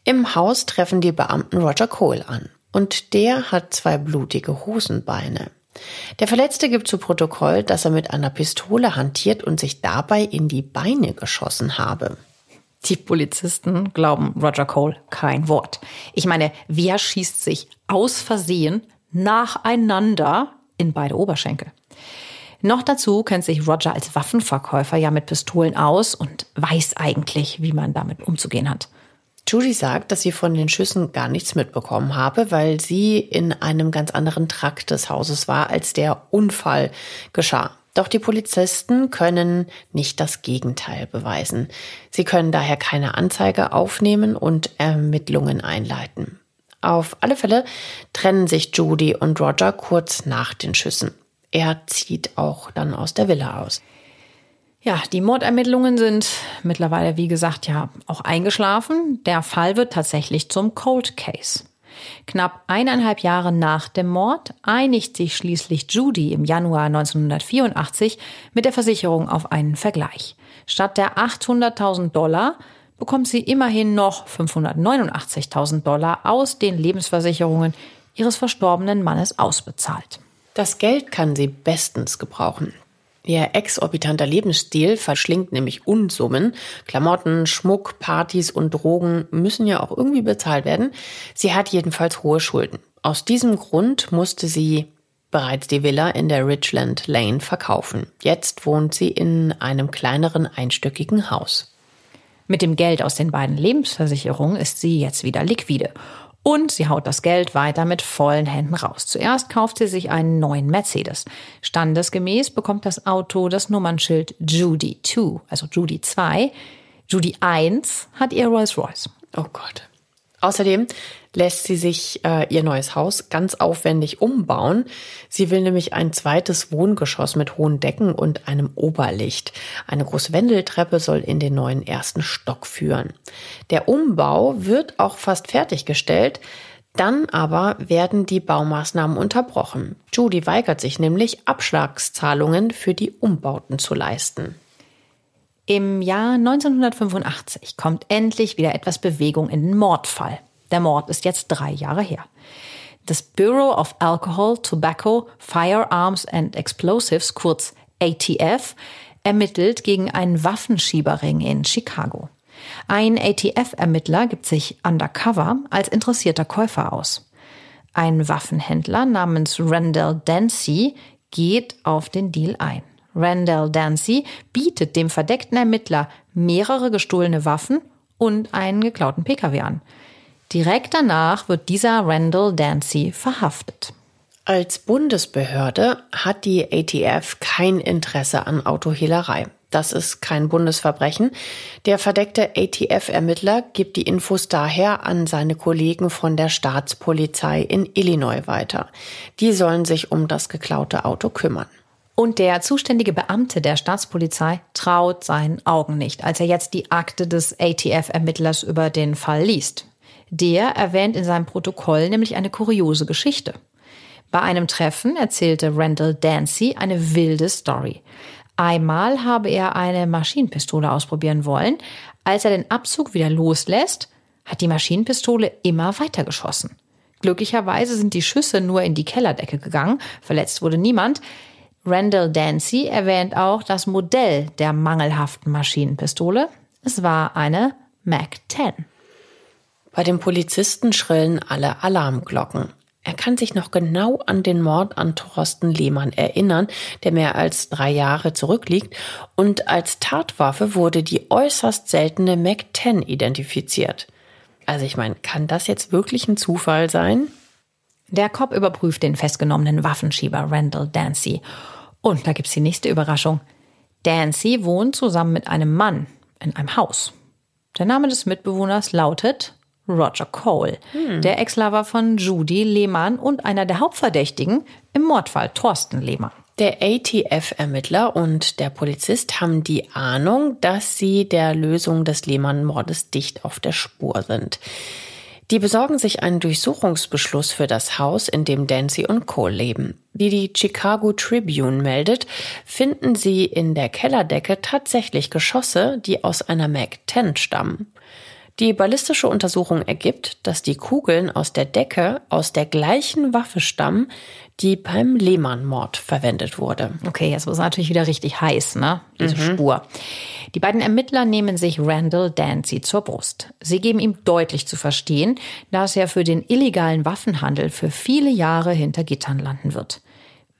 Im Haus treffen die Beamten Roger Cole an und der hat zwei blutige Hosenbeine. Der Verletzte gibt zu Protokoll, dass er mit einer Pistole hantiert und sich dabei in die Beine geschossen habe. Die Polizisten glauben Roger Cole kein Wort. Ich meine, wer schießt sich aus Versehen nacheinander in beide Oberschenkel? Noch dazu kennt sich Roger als Waffenverkäufer ja mit Pistolen aus und weiß eigentlich, wie man damit umzugehen hat. Judy sagt, dass sie von den Schüssen gar nichts mitbekommen habe, weil sie in einem ganz anderen Trakt des Hauses war, als der Unfall geschah. Doch die Polizisten können nicht das Gegenteil beweisen. Sie können daher keine Anzeige aufnehmen und Ermittlungen einleiten. Auf alle Fälle trennen sich Judy und Roger kurz nach den Schüssen. Er zieht auch dann aus der Villa aus. Ja, die Mordermittlungen sind mittlerweile, wie gesagt, ja auch eingeschlafen. Der Fall wird tatsächlich zum Cold Case. Knapp eineinhalb Jahre nach dem Mord einigt sich schließlich Judy im Januar 1984 mit der Versicherung auf einen Vergleich. Statt der 800.000 Dollar bekommt sie immerhin noch 589.000 Dollar aus den Lebensversicherungen ihres verstorbenen Mannes ausbezahlt. Das Geld kann sie bestens gebrauchen. Ihr exorbitanter Lebensstil verschlingt nämlich Unsummen. Klamotten, Schmuck, Partys und Drogen müssen ja auch irgendwie bezahlt werden. Sie hat jedenfalls hohe Schulden. Aus diesem Grund musste sie bereits die Villa in der Richland Lane verkaufen. Jetzt wohnt sie in einem kleineren einstöckigen Haus. Mit dem Geld aus den beiden Lebensversicherungen ist sie jetzt wieder liquide und sie haut das Geld weiter mit vollen Händen raus. Zuerst kauft sie sich einen neuen Mercedes. Standesgemäß bekommt das Auto das Nummernschild Judy 2, also Judy 2. Judy 1 hat ihr Rolls Royce. Oh Gott. Außerdem lässt sie sich äh, ihr neues Haus ganz aufwendig umbauen. Sie will nämlich ein zweites Wohngeschoss mit hohen Decken und einem Oberlicht. Eine große Wendeltreppe soll in den neuen ersten Stock führen. Der Umbau wird auch fast fertiggestellt. Dann aber werden die Baumaßnahmen unterbrochen. Judy weigert sich nämlich, Abschlagszahlungen für die Umbauten zu leisten. Im Jahr 1985 kommt endlich wieder etwas Bewegung in den Mordfall. Der Mord ist jetzt drei Jahre her. Das Bureau of Alcohol, Tobacco, Firearms and Explosives, kurz ATF, ermittelt gegen einen Waffenschieberring in Chicago. Ein ATF-Ermittler gibt sich undercover als interessierter Käufer aus. Ein Waffenhändler namens Randall Dancy geht auf den Deal ein. Randall Dancy bietet dem verdeckten Ermittler mehrere gestohlene Waffen und einen geklauten Pkw an. Direkt danach wird dieser Randall Dancy verhaftet. Als Bundesbehörde hat die ATF kein Interesse an Autohehlerei. Das ist kein Bundesverbrechen. Der verdeckte ATF-Ermittler gibt die Infos daher an seine Kollegen von der Staatspolizei in Illinois weiter. Die sollen sich um das geklaute Auto kümmern. Und der zuständige Beamte der Staatspolizei traut seinen Augen nicht, als er jetzt die Akte des ATF-Ermittlers über den Fall liest. Der erwähnt in seinem Protokoll nämlich eine kuriose Geschichte. Bei einem Treffen erzählte Randall Dancy eine wilde Story. Einmal habe er eine Maschinenpistole ausprobieren wollen. Als er den Abzug wieder loslässt, hat die Maschinenpistole immer weiter geschossen. Glücklicherweise sind die Schüsse nur in die Kellerdecke gegangen, verletzt wurde niemand. Randall Dancy erwähnt auch das Modell der mangelhaften Maschinenpistole. Es war eine Mac 10. Bei dem Polizisten schrillen alle Alarmglocken. Er kann sich noch genau an den Mord an Thorsten Lehmann erinnern, der mehr als drei Jahre zurückliegt, und als Tatwaffe wurde die äußerst seltene Mac 10 identifiziert. Also ich meine, kann das jetzt wirklich ein Zufall sein? Der Cop überprüft den festgenommenen Waffenschieber Randall Dancy. Und da gibt's die nächste Überraschung. Dancy wohnt zusammen mit einem Mann in einem Haus. Der Name des Mitbewohners lautet Roger Cole, hm. der Ex-Lover von Judy Lehmann und einer der Hauptverdächtigen im Mordfall Thorsten Lehmann. Der ATF-Ermittler und der Polizist haben die Ahnung, dass sie der Lösung des Lehmann-Mordes dicht auf der Spur sind. Die besorgen sich einen Durchsuchungsbeschluss für das Haus, in dem Dancy und Cole leben. Wie die Chicago Tribune meldet, finden sie in der Kellerdecke tatsächlich Geschosse, die aus einer Mac-10 stammen. Die ballistische Untersuchung ergibt, dass die Kugeln aus der Decke aus der gleichen Waffe stammen, die beim Lehmann-Mord verwendet wurde. Okay, jetzt ist natürlich wieder richtig heiß, ne? Diese mhm. Spur. Die beiden Ermittler nehmen sich Randall Dancy zur Brust. Sie geben ihm deutlich zu verstehen, dass er für den illegalen Waffenhandel für viele Jahre hinter Gittern landen wird.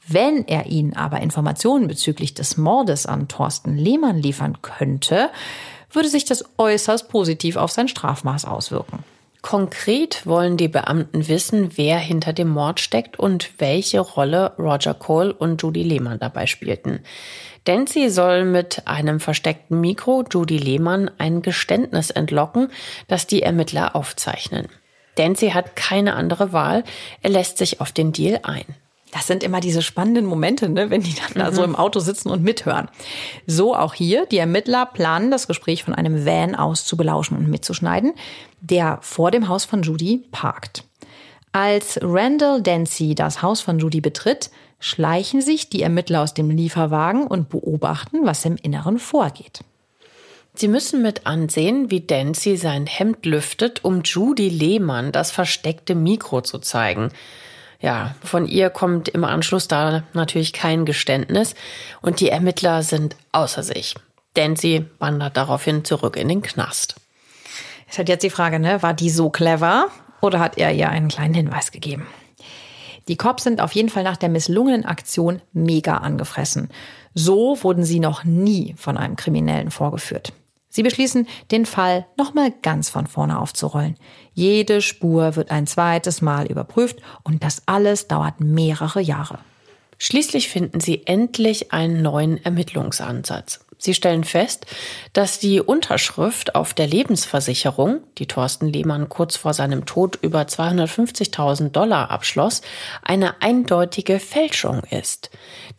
Wenn er ihnen aber Informationen bezüglich des Mordes an Thorsten Lehmann liefern könnte, würde sich das äußerst positiv auf sein Strafmaß auswirken. Konkret wollen die Beamten wissen, wer hinter dem Mord steckt und welche Rolle Roger Cole und Judy Lehmann dabei spielten. Dancy soll mit einem versteckten Mikro Judy Lehmann ein Geständnis entlocken, das die Ermittler aufzeichnen. Dancy hat keine andere Wahl, er lässt sich auf den Deal ein. Das sind immer diese spannenden Momente, ne, wenn die dann mhm. da so mhm. im Auto sitzen und mithören. So auch hier. Die Ermittler planen, das Gespräch von einem Van aus zu belauschen und mitzuschneiden, der vor dem Haus von Judy parkt. Als Randall Dancy das Haus von Judy betritt, schleichen sich die Ermittler aus dem Lieferwagen und beobachten, was im Inneren vorgeht. Sie müssen mit ansehen, wie Dancy sein Hemd lüftet, um Judy Lehmann das versteckte Mikro zu zeigen ja, von ihr kommt im Anschluss da natürlich kein Geständnis und die Ermittler sind außer sich. Denn sie wandert daraufhin zurück in den Knast. Es hat jetzt die Frage, ne, war die so clever oder hat er ihr einen kleinen Hinweis gegeben? Die Cops sind auf jeden Fall nach der misslungenen Aktion mega angefressen. So wurden sie noch nie von einem Kriminellen vorgeführt. Sie beschließen, den Fall nochmal ganz von vorne aufzurollen. Jede Spur wird ein zweites Mal überprüft und das alles dauert mehrere Jahre. Schließlich finden sie endlich einen neuen Ermittlungsansatz. Sie stellen fest, dass die Unterschrift auf der Lebensversicherung, die Thorsten Lehmann kurz vor seinem Tod über 250.000 Dollar abschloss, eine eindeutige Fälschung ist.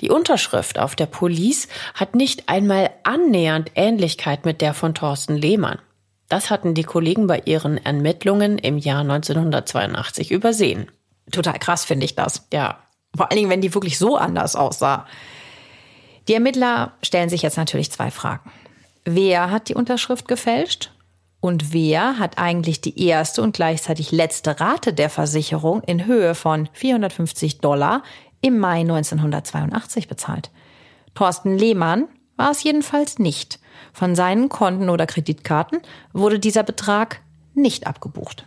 Die Unterschrift auf der Police hat nicht einmal annähernd Ähnlichkeit mit der von Thorsten Lehmann. Das hatten die Kollegen bei ihren Ermittlungen im Jahr 1982 übersehen. Total krass finde ich das. Ja. Vor allen Dingen, wenn die wirklich so anders aussah. Die Ermittler stellen sich jetzt natürlich zwei Fragen. Wer hat die Unterschrift gefälscht? Und wer hat eigentlich die erste und gleichzeitig letzte Rate der Versicherung in Höhe von 450 Dollar im Mai 1982 bezahlt? Thorsten Lehmann war es jedenfalls nicht. Von seinen Konten oder Kreditkarten wurde dieser Betrag nicht abgebucht.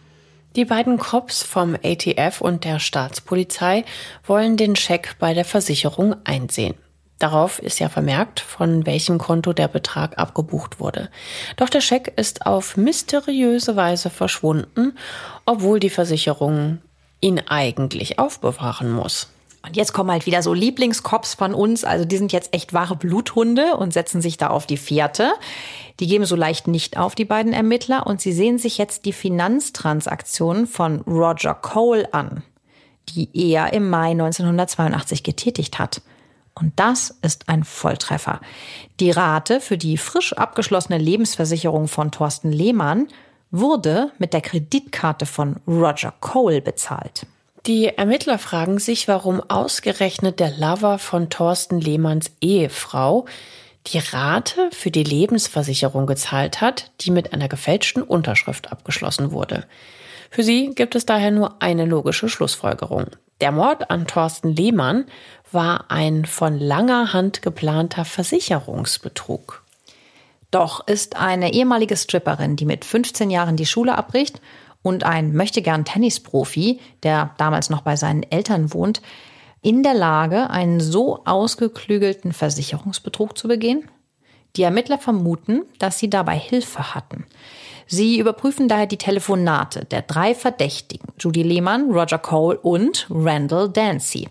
Die beiden Cops vom ATF und der Staatspolizei wollen den Scheck bei der Versicherung einsehen. Darauf ist ja vermerkt, von welchem Konto der Betrag abgebucht wurde. Doch der Scheck ist auf mysteriöse Weise verschwunden, obwohl die Versicherung ihn eigentlich aufbewahren muss. Und jetzt kommen halt wieder so Lieblingskops von uns. Also die sind jetzt echt wahre Bluthunde und setzen sich da auf die Fährte. Die geben so leicht nicht auf, die beiden Ermittler. Und sie sehen sich jetzt die Finanztransaktionen von Roger Cole an, die er im Mai 1982 getätigt hat. Und das ist ein Volltreffer. Die Rate für die frisch abgeschlossene Lebensversicherung von Thorsten Lehmann wurde mit der Kreditkarte von Roger Cole bezahlt. Die Ermittler fragen sich, warum ausgerechnet der Lover von Thorsten Lehmanns Ehefrau die Rate für die Lebensversicherung gezahlt hat, die mit einer gefälschten Unterschrift abgeschlossen wurde. Für sie gibt es daher nur eine logische Schlussfolgerung. Der Mord an Thorsten Lehmann war ein von langer Hand geplanter Versicherungsbetrug. Doch ist eine ehemalige Stripperin, die mit 15 Jahren die Schule abbricht und ein möchtegern Tennisprofi, der damals noch bei seinen Eltern wohnt, in der Lage, einen so ausgeklügelten Versicherungsbetrug zu begehen? Die Ermittler vermuten, dass sie dabei Hilfe hatten. Sie überprüfen daher die Telefonate der drei Verdächtigen, Judy Lehmann, Roger Cole und Randall Dancy.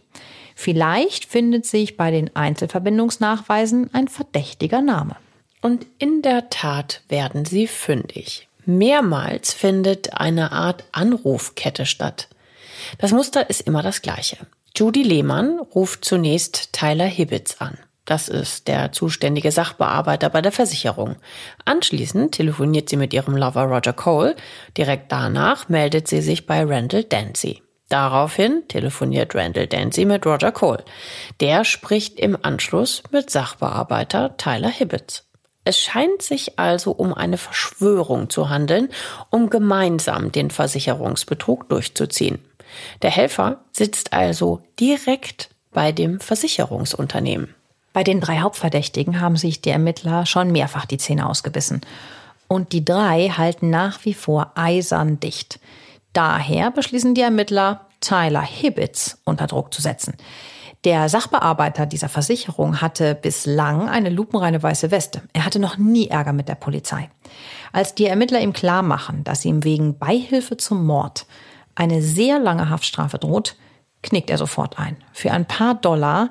Vielleicht findet sich bei den Einzelverbindungsnachweisen ein verdächtiger Name. Und in der Tat werden sie fündig. Mehrmals findet eine Art Anrufkette statt. Das Muster ist immer das gleiche. Judy Lehmann ruft zunächst Tyler Hibbits an. Das ist der zuständige Sachbearbeiter bei der Versicherung. Anschließend telefoniert sie mit ihrem Lover Roger Cole. Direkt danach meldet sie sich bei Randall Dancy. Daraufhin telefoniert Randall Dancy mit Roger Cole. Der spricht im Anschluss mit Sachbearbeiter Tyler Hibbets. Es scheint sich also um eine Verschwörung zu handeln, um gemeinsam den Versicherungsbetrug durchzuziehen. Der Helfer sitzt also direkt bei dem Versicherungsunternehmen. Bei den drei Hauptverdächtigen haben sich die Ermittler schon mehrfach die Zähne ausgebissen. Und die drei halten nach wie vor eisern dicht. Daher beschließen die Ermittler, Tyler Hibbits unter Druck zu setzen. Der Sachbearbeiter dieser Versicherung hatte bislang eine lupenreine weiße Weste. Er hatte noch nie Ärger mit der Polizei. Als die Ermittler ihm klar machen, dass ihm wegen Beihilfe zum Mord eine sehr lange Haftstrafe droht, knickt er sofort ein. Für ein paar Dollar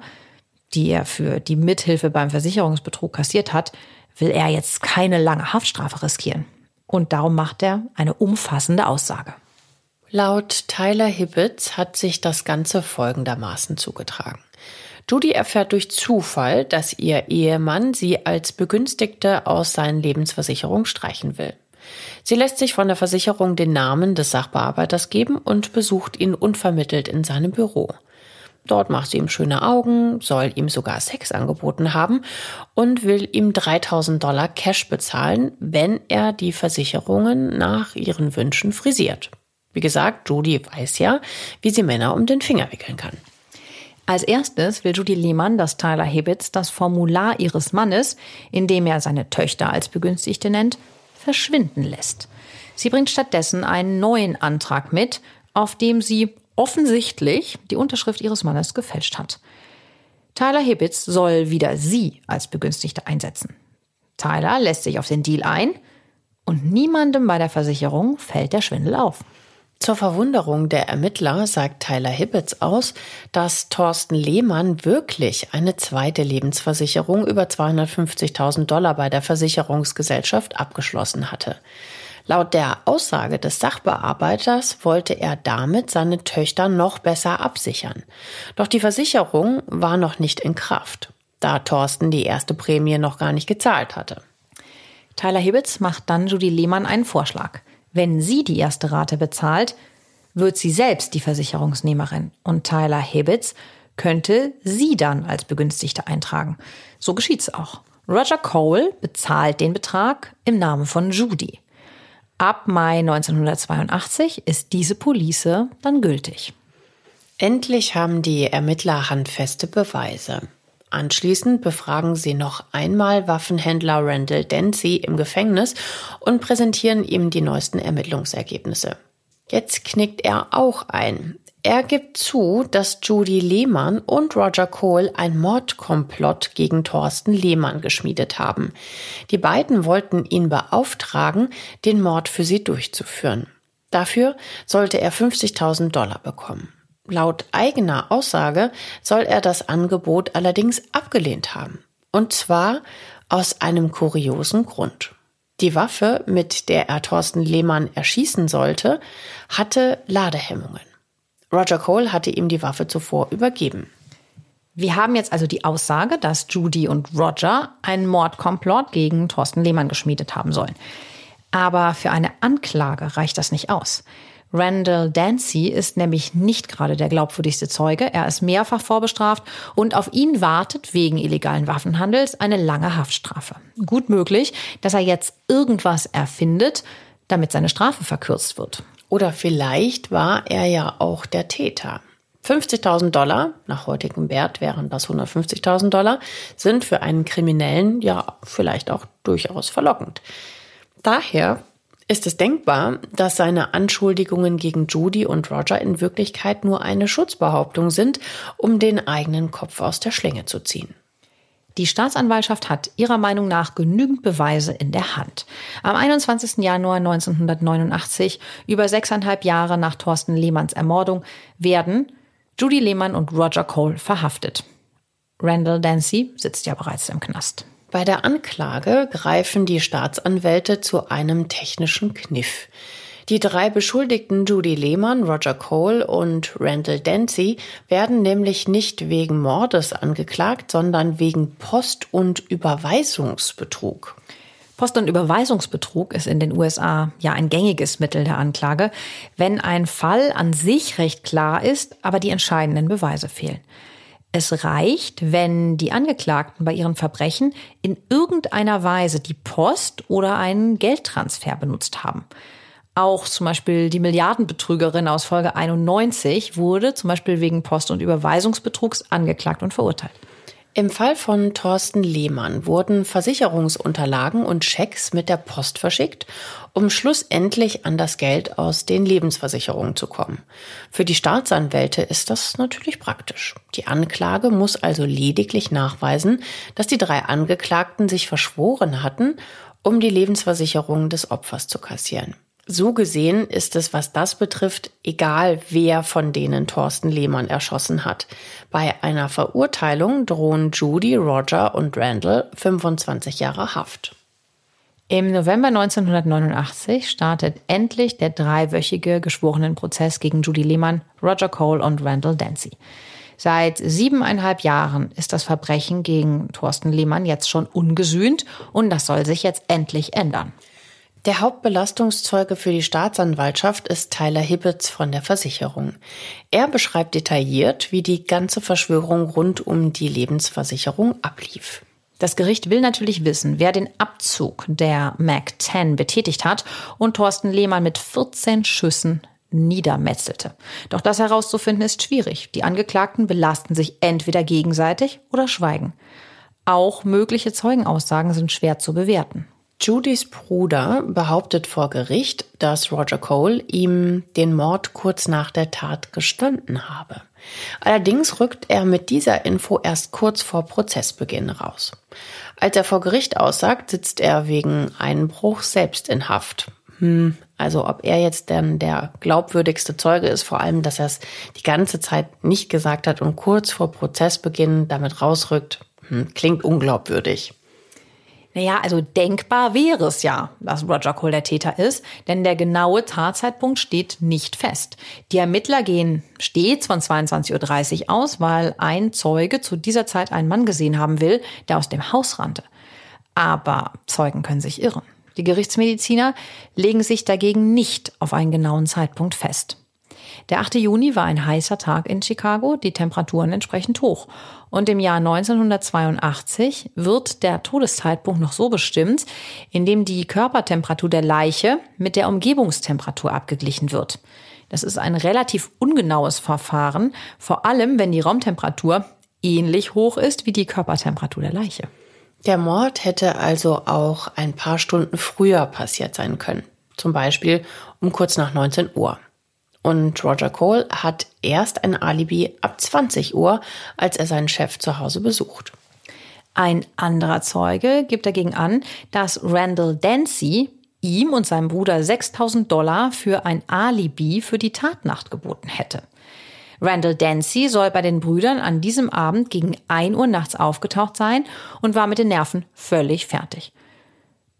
die er für die Mithilfe beim Versicherungsbetrug kassiert hat, will er jetzt keine lange Haftstrafe riskieren. Und darum macht er eine umfassende Aussage. Laut Tyler Hibbets hat sich das Ganze folgendermaßen zugetragen. Judy erfährt durch Zufall, dass ihr Ehemann sie als Begünstigte aus seinen Lebensversicherungen streichen will. Sie lässt sich von der Versicherung den Namen des Sachbearbeiters geben und besucht ihn unvermittelt in seinem Büro. Dort macht sie ihm schöne Augen, soll ihm sogar Sex angeboten haben und will ihm 3000 Dollar Cash bezahlen, wenn er die Versicherungen nach ihren Wünschen frisiert. Wie gesagt, Judy weiß ja, wie sie Männer um den Finger wickeln kann. Als erstes will Judy Lehmann, dass Tyler Hibbets das Formular ihres Mannes, in dem er seine Töchter als Begünstigte nennt, verschwinden lässt. Sie bringt stattdessen einen neuen Antrag mit, auf dem sie offensichtlich die Unterschrift ihres Mannes gefälscht hat. Tyler Hibbits soll wieder sie als Begünstigte einsetzen. Tyler lässt sich auf den Deal ein und niemandem bei der Versicherung fällt der Schwindel auf. Zur Verwunderung der Ermittler sagt Tyler Hibbets aus, dass Thorsten Lehmann wirklich eine zweite Lebensversicherung über 250.000 Dollar bei der Versicherungsgesellschaft abgeschlossen hatte. Laut der Aussage des Sachbearbeiters wollte er damit seine Töchter noch besser absichern. Doch die Versicherung war noch nicht in Kraft, da Thorsten die erste Prämie noch gar nicht gezahlt hatte. Tyler Hibbets macht dann Judy Lehmann einen Vorschlag. Wenn sie die erste Rate bezahlt, wird sie selbst die Versicherungsnehmerin und Tyler Hibbets könnte sie dann als Begünstigte eintragen. So geschieht's auch. Roger Cole bezahlt den Betrag im Namen von Judy. Ab Mai 1982 ist diese Police dann gültig. Endlich haben die Ermittler handfeste Beweise. Anschließend befragen sie noch einmal Waffenhändler Randall Dancy im Gefängnis und präsentieren ihm die neuesten Ermittlungsergebnisse. Jetzt knickt er auch ein. Er gibt zu, dass Judy Lehmann und Roger Cole ein Mordkomplott gegen Thorsten Lehmann geschmiedet haben. Die beiden wollten ihn beauftragen, den Mord für sie durchzuführen. Dafür sollte er 50.000 Dollar bekommen. Laut eigener Aussage soll er das Angebot allerdings abgelehnt haben. Und zwar aus einem kuriosen Grund. Die Waffe, mit der er Thorsten Lehmann erschießen sollte, hatte Ladehemmungen. Roger Cole hatte ihm die Waffe zuvor übergeben. Wir haben jetzt also die Aussage, dass Judy und Roger einen Mordkomplott gegen Thorsten Lehmann geschmiedet haben sollen. Aber für eine Anklage reicht das nicht aus. Randall Dancy ist nämlich nicht gerade der glaubwürdigste Zeuge. Er ist mehrfach vorbestraft und auf ihn wartet wegen illegalen Waffenhandels eine lange Haftstrafe. Gut möglich, dass er jetzt irgendwas erfindet, damit seine Strafe verkürzt wird. Oder vielleicht war er ja auch der Täter. 50.000 Dollar, nach heutigem Wert wären das 150.000 Dollar, sind für einen Kriminellen ja vielleicht auch durchaus verlockend. Daher ist es denkbar, dass seine Anschuldigungen gegen Judy und Roger in Wirklichkeit nur eine Schutzbehauptung sind, um den eigenen Kopf aus der Schlinge zu ziehen. Die Staatsanwaltschaft hat ihrer Meinung nach genügend Beweise in der Hand. Am 21. Januar 1989, über sechseinhalb Jahre nach Thorsten Lehmanns Ermordung, werden Judy Lehmann und Roger Cole verhaftet. Randall Dancy sitzt ja bereits im Knast. Bei der Anklage greifen die Staatsanwälte zu einem technischen Kniff. Die drei Beschuldigten Judy Lehmann, Roger Cole und Randall Dancy werden nämlich nicht wegen Mordes angeklagt, sondern wegen Post- und Überweisungsbetrug. Post- und Überweisungsbetrug ist in den USA ja ein gängiges Mittel der Anklage, wenn ein Fall an sich recht klar ist, aber die entscheidenden Beweise fehlen. Es reicht, wenn die Angeklagten bei ihren Verbrechen in irgendeiner Weise die Post oder einen Geldtransfer benutzt haben. Auch zum Beispiel die Milliardenbetrügerin aus Folge 91 wurde zum Beispiel wegen Post- und Überweisungsbetrugs angeklagt und verurteilt. Im Fall von Thorsten Lehmann wurden Versicherungsunterlagen und Schecks mit der Post verschickt, um schlussendlich an das Geld aus den Lebensversicherungen zu kommen. Für die Staatsanwälte ist das natürlich praktisch. Die Anklage muss also lediglich nachweisen, dass die drei Angeklagten sich verschworen hatten, um die Lebensversicherung des Opfers zu kassieren. So gesehen ist es, was das betrifft, egal wer von denen Thorsten Lehmann erschossen hat. Bei einer Verurteilung drohen Judy, Roger und Randall 25 Jahre Haft. Im November 1989 startet endlich der dreiwöchige Geschworenenprozess gegen Judy Lehmann, Roger Cole und Randall Dancy. Seit siebeneinhalb Jahren ist das Verbrechen gegen Thorsten Lehmann jetzt schon ungesühnt und das soll sich jetzt endlich ändern. Der Hauptbelastungszeuge für die Staatsanwaltschaft ist Tyler Hibbets von der Versicherung. Er beschreibt detailliert, wie die ganze Verschwörung rund um die Lebensversicherung ablief. Das Gericht will natürlich wissen, wer den Abzug der Mac 10 betätigt hat und Thorsten Lehmann mit 14 Schüssen niedermetzelte. Doch das herauszufinden ist schwierig. Die Angeklagten belasten sich entweder gegenseitig oder schweigen. Auch mögliche Zeugenaussagen sind schwer zu bewerten. Judys Bruder behauptet vor Gericht, dass Roger Cole ihm den Mord kurz nach der Tat gestanden habe. Allerdings rückt er mit dieser Info erst kurz vor Prozessbeginn raus. Als er vor Gericht aussagt, sitzt er wegen Einbruch selbst in Haft. Hm, also ob er jetzt denn der glaubwürdigste Zeuge ist, vor allem, dass er es die ganze Zeit nicht gesagt hat und kurz vor Prozessbeginn damit rausrückt, hm, klingt unglaubwürdig. Naja, also denkbar wäre es ja, dass Roger Cole der Täter ist, denn der genaue Tatzeitpunkt steht nicht fest. Die Ermittler gehen stets von 22.30 Uhr aus, weil ein Zeuge zu dieser Zeit einen Mann gesehen haben will, der aus dem Haus rannte. Aber Zeugen können sich irren. Die Gerichtsmediziner legen sich dagegen nicht auf einen genauen Zeitpunkt fest. Der 8. Juni war ein heißer Tag in Chicago, die Temperaturen entsprechend hoch. Und im Jahr 1982 wird der Todeszeitpunkt noch so bestimmt, indem die Körpertemperatur der Leiche mit der Umgebungstemperatur abgeglichen wird. Das ist ein relativ ungenaues Verfahren, vor allem wenn die Raumtemperatur ähnlich hoch ist wie die Körpertemperatur der Leiche. Der Mord hätte also auch ein paar Stunden früher passiert sein können. Zum Beispiel um kurz nach 19 Uhr. Und Roger Cole hat erst ein Alibi ab 20 Uhr, als er seinen Chef zu Hause besucht. Ein anderer Zeuge gibt dagegen an, dass Randall Dancy ihm und seinem Bruder 6000 Dollar für ein Alibi für die Tatnacht geboten hätte. Randall Dancy soll bei den Brüdern an diesem Abend gegen 1 Uhr nachts aufgetaucht sein und war mit den Nerven völlig fertig.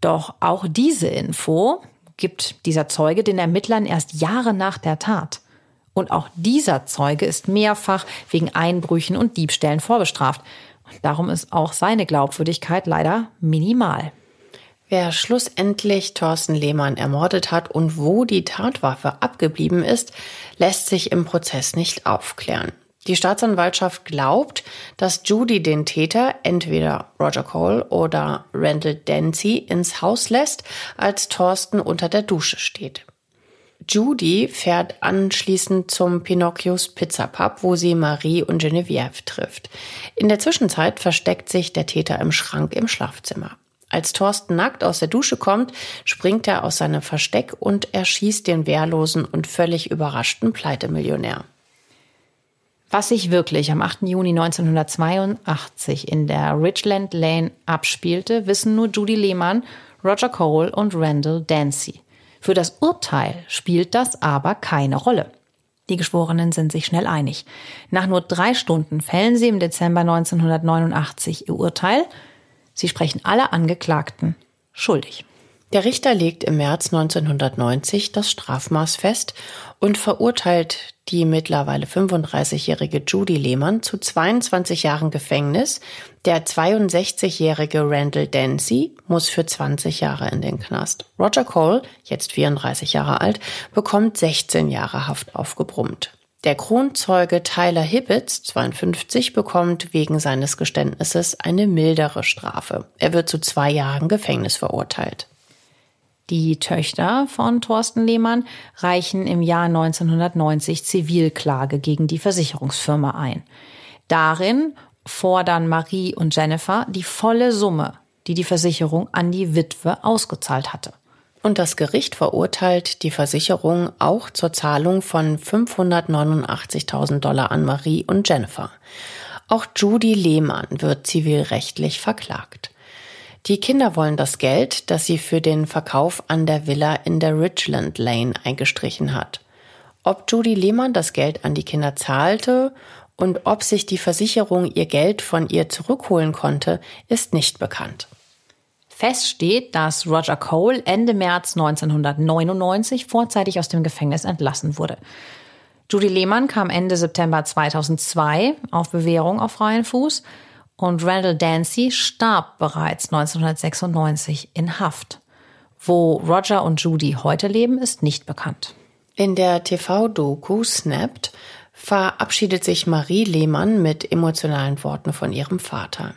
Doch auch diese Info gibt dieser Zeuge den Ermittlern erst Jahre nach der Tat. Und auch dieser Zeuge ist mehrfach wegen Einbrüchen und Diebstählen vorbestraft. Und darum ist auch seine Glaubwürdigkeit leider minimal. Wer schlussendlich Thorsten Lehmann ermordet hat und wo die Tatwaffe abgeblieben ist, lässt sich im Prozess nicht aufklären. Die Staatsanwaltschaft glaubt, dass Judy den Täter entweder Roger Cole oder Randall Dancy ins Haus lässt, als Thorsten unter der Dusche steht. Judy fährt anschließend zum Pinocchios Pizza Pub, wo sie Marie und Genevieve trifft. In der Zwischenzeit versteckt sich der Täter im Schrank im Schlafzimmer. Als Thorsten nackt aus der Dusche kommt, springt er aus seinem Versteck und erschießt den wehrlosen und völlig überraschten Pleitemillionär. Was sich wirklich am 8. Juni 1982 in der Richland Lane abspielte, wissen nur Judy Lehmann, Roger Cole und Randall Dancy. Für das Urteil spielt das aber keine Rolle. Die Geschworenen sind sich schnell einig. Nach nur drei Stunden fällen sie im Dezember 1989 ihr Urteil. Sie sprechen alle Angeklagten schuldig. Der Richter legt im März 1990 das Strafmaß fest und verurteilt die mittlerweile 35-jährige Judy Lehmann zu 22 Jahren Gefängnis. Der 62-jährige Randall Dancy muss für 20 Jahre in den Knast. Roger Cole, jetzt 34 Jahre alt, bekommt 16 Jahre Haft aufgebrummt. Der Kronzeuge Tyler Hibbets, 52, bekommt wegen seines Geständnisses eine mildere Strafe. Er wird zu zwei Jahren Gefängnis verurteilt. Die Töchter von Thorsten Lehmann reichen im Jahr 1990 Zivilklage gegen die Versicherungsfirma ein. Darin fordern Marie und Jennifer die volle Summe, die die Versicherung an die Witwe ausgezahlt hatte. Und das Gericht verurteilt die Versicherung auch zur Zahlung von 589.000 Dollar an Marie und Jennifer. Auch Judy Lehmann wird zivilrechtlich verklagt. Die Kinder wollen das Geld, das sie für den Verkauf an der Villa in der Richland Lane eingestrichen hat. Ob Judy Lehmann das Geld an die Kinder zahlte und ob sich die Versicherung ihr Geld von ihr zurückholen konnte, ist nicht bekannt. Fest steht, dass Roger Cole Ende März 1999 vorzeitig aus dem Gefängnis entlassen wurde. Judy Lehmann kam Ende September 2002 auf Bewährung auf freien Fuß und Randall Dancy starb bereits 1996 in Haft. Wo Roger und Judy heute leben, ist nicht bekannt. In der TV-Doku Snapped verabschiedet sich Marie Lehmann mit emotionalen Worten von ihrem Vater.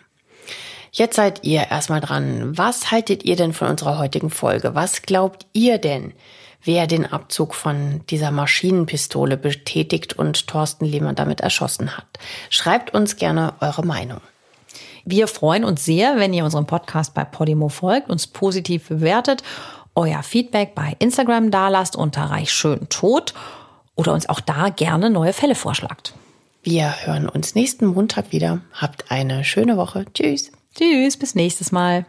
Jetzt seid ihr erstmal dran. Was haltet ihr denn von unserer heutigen Folge? Was glaubt ihr denn, wer den Abzug von dieser Maschinenpistole betätigt und Thorsten Lehmann damit erschossen hat? Schreibt uns gerne eure Meinung. Wir freuen uns sehr, wenn ihr unserem Podcast bei Podimo folgt, uns positiv bewertet, euer Feedback bei Instagram dalasst unter Reich schön tot oder uns auch da gerne neue Fälle vorschlagt. Wir hören uns nächsten Montag wieder. Habt eine schöne Woche. Tschüss. Tschüss, bis nächstes Mal.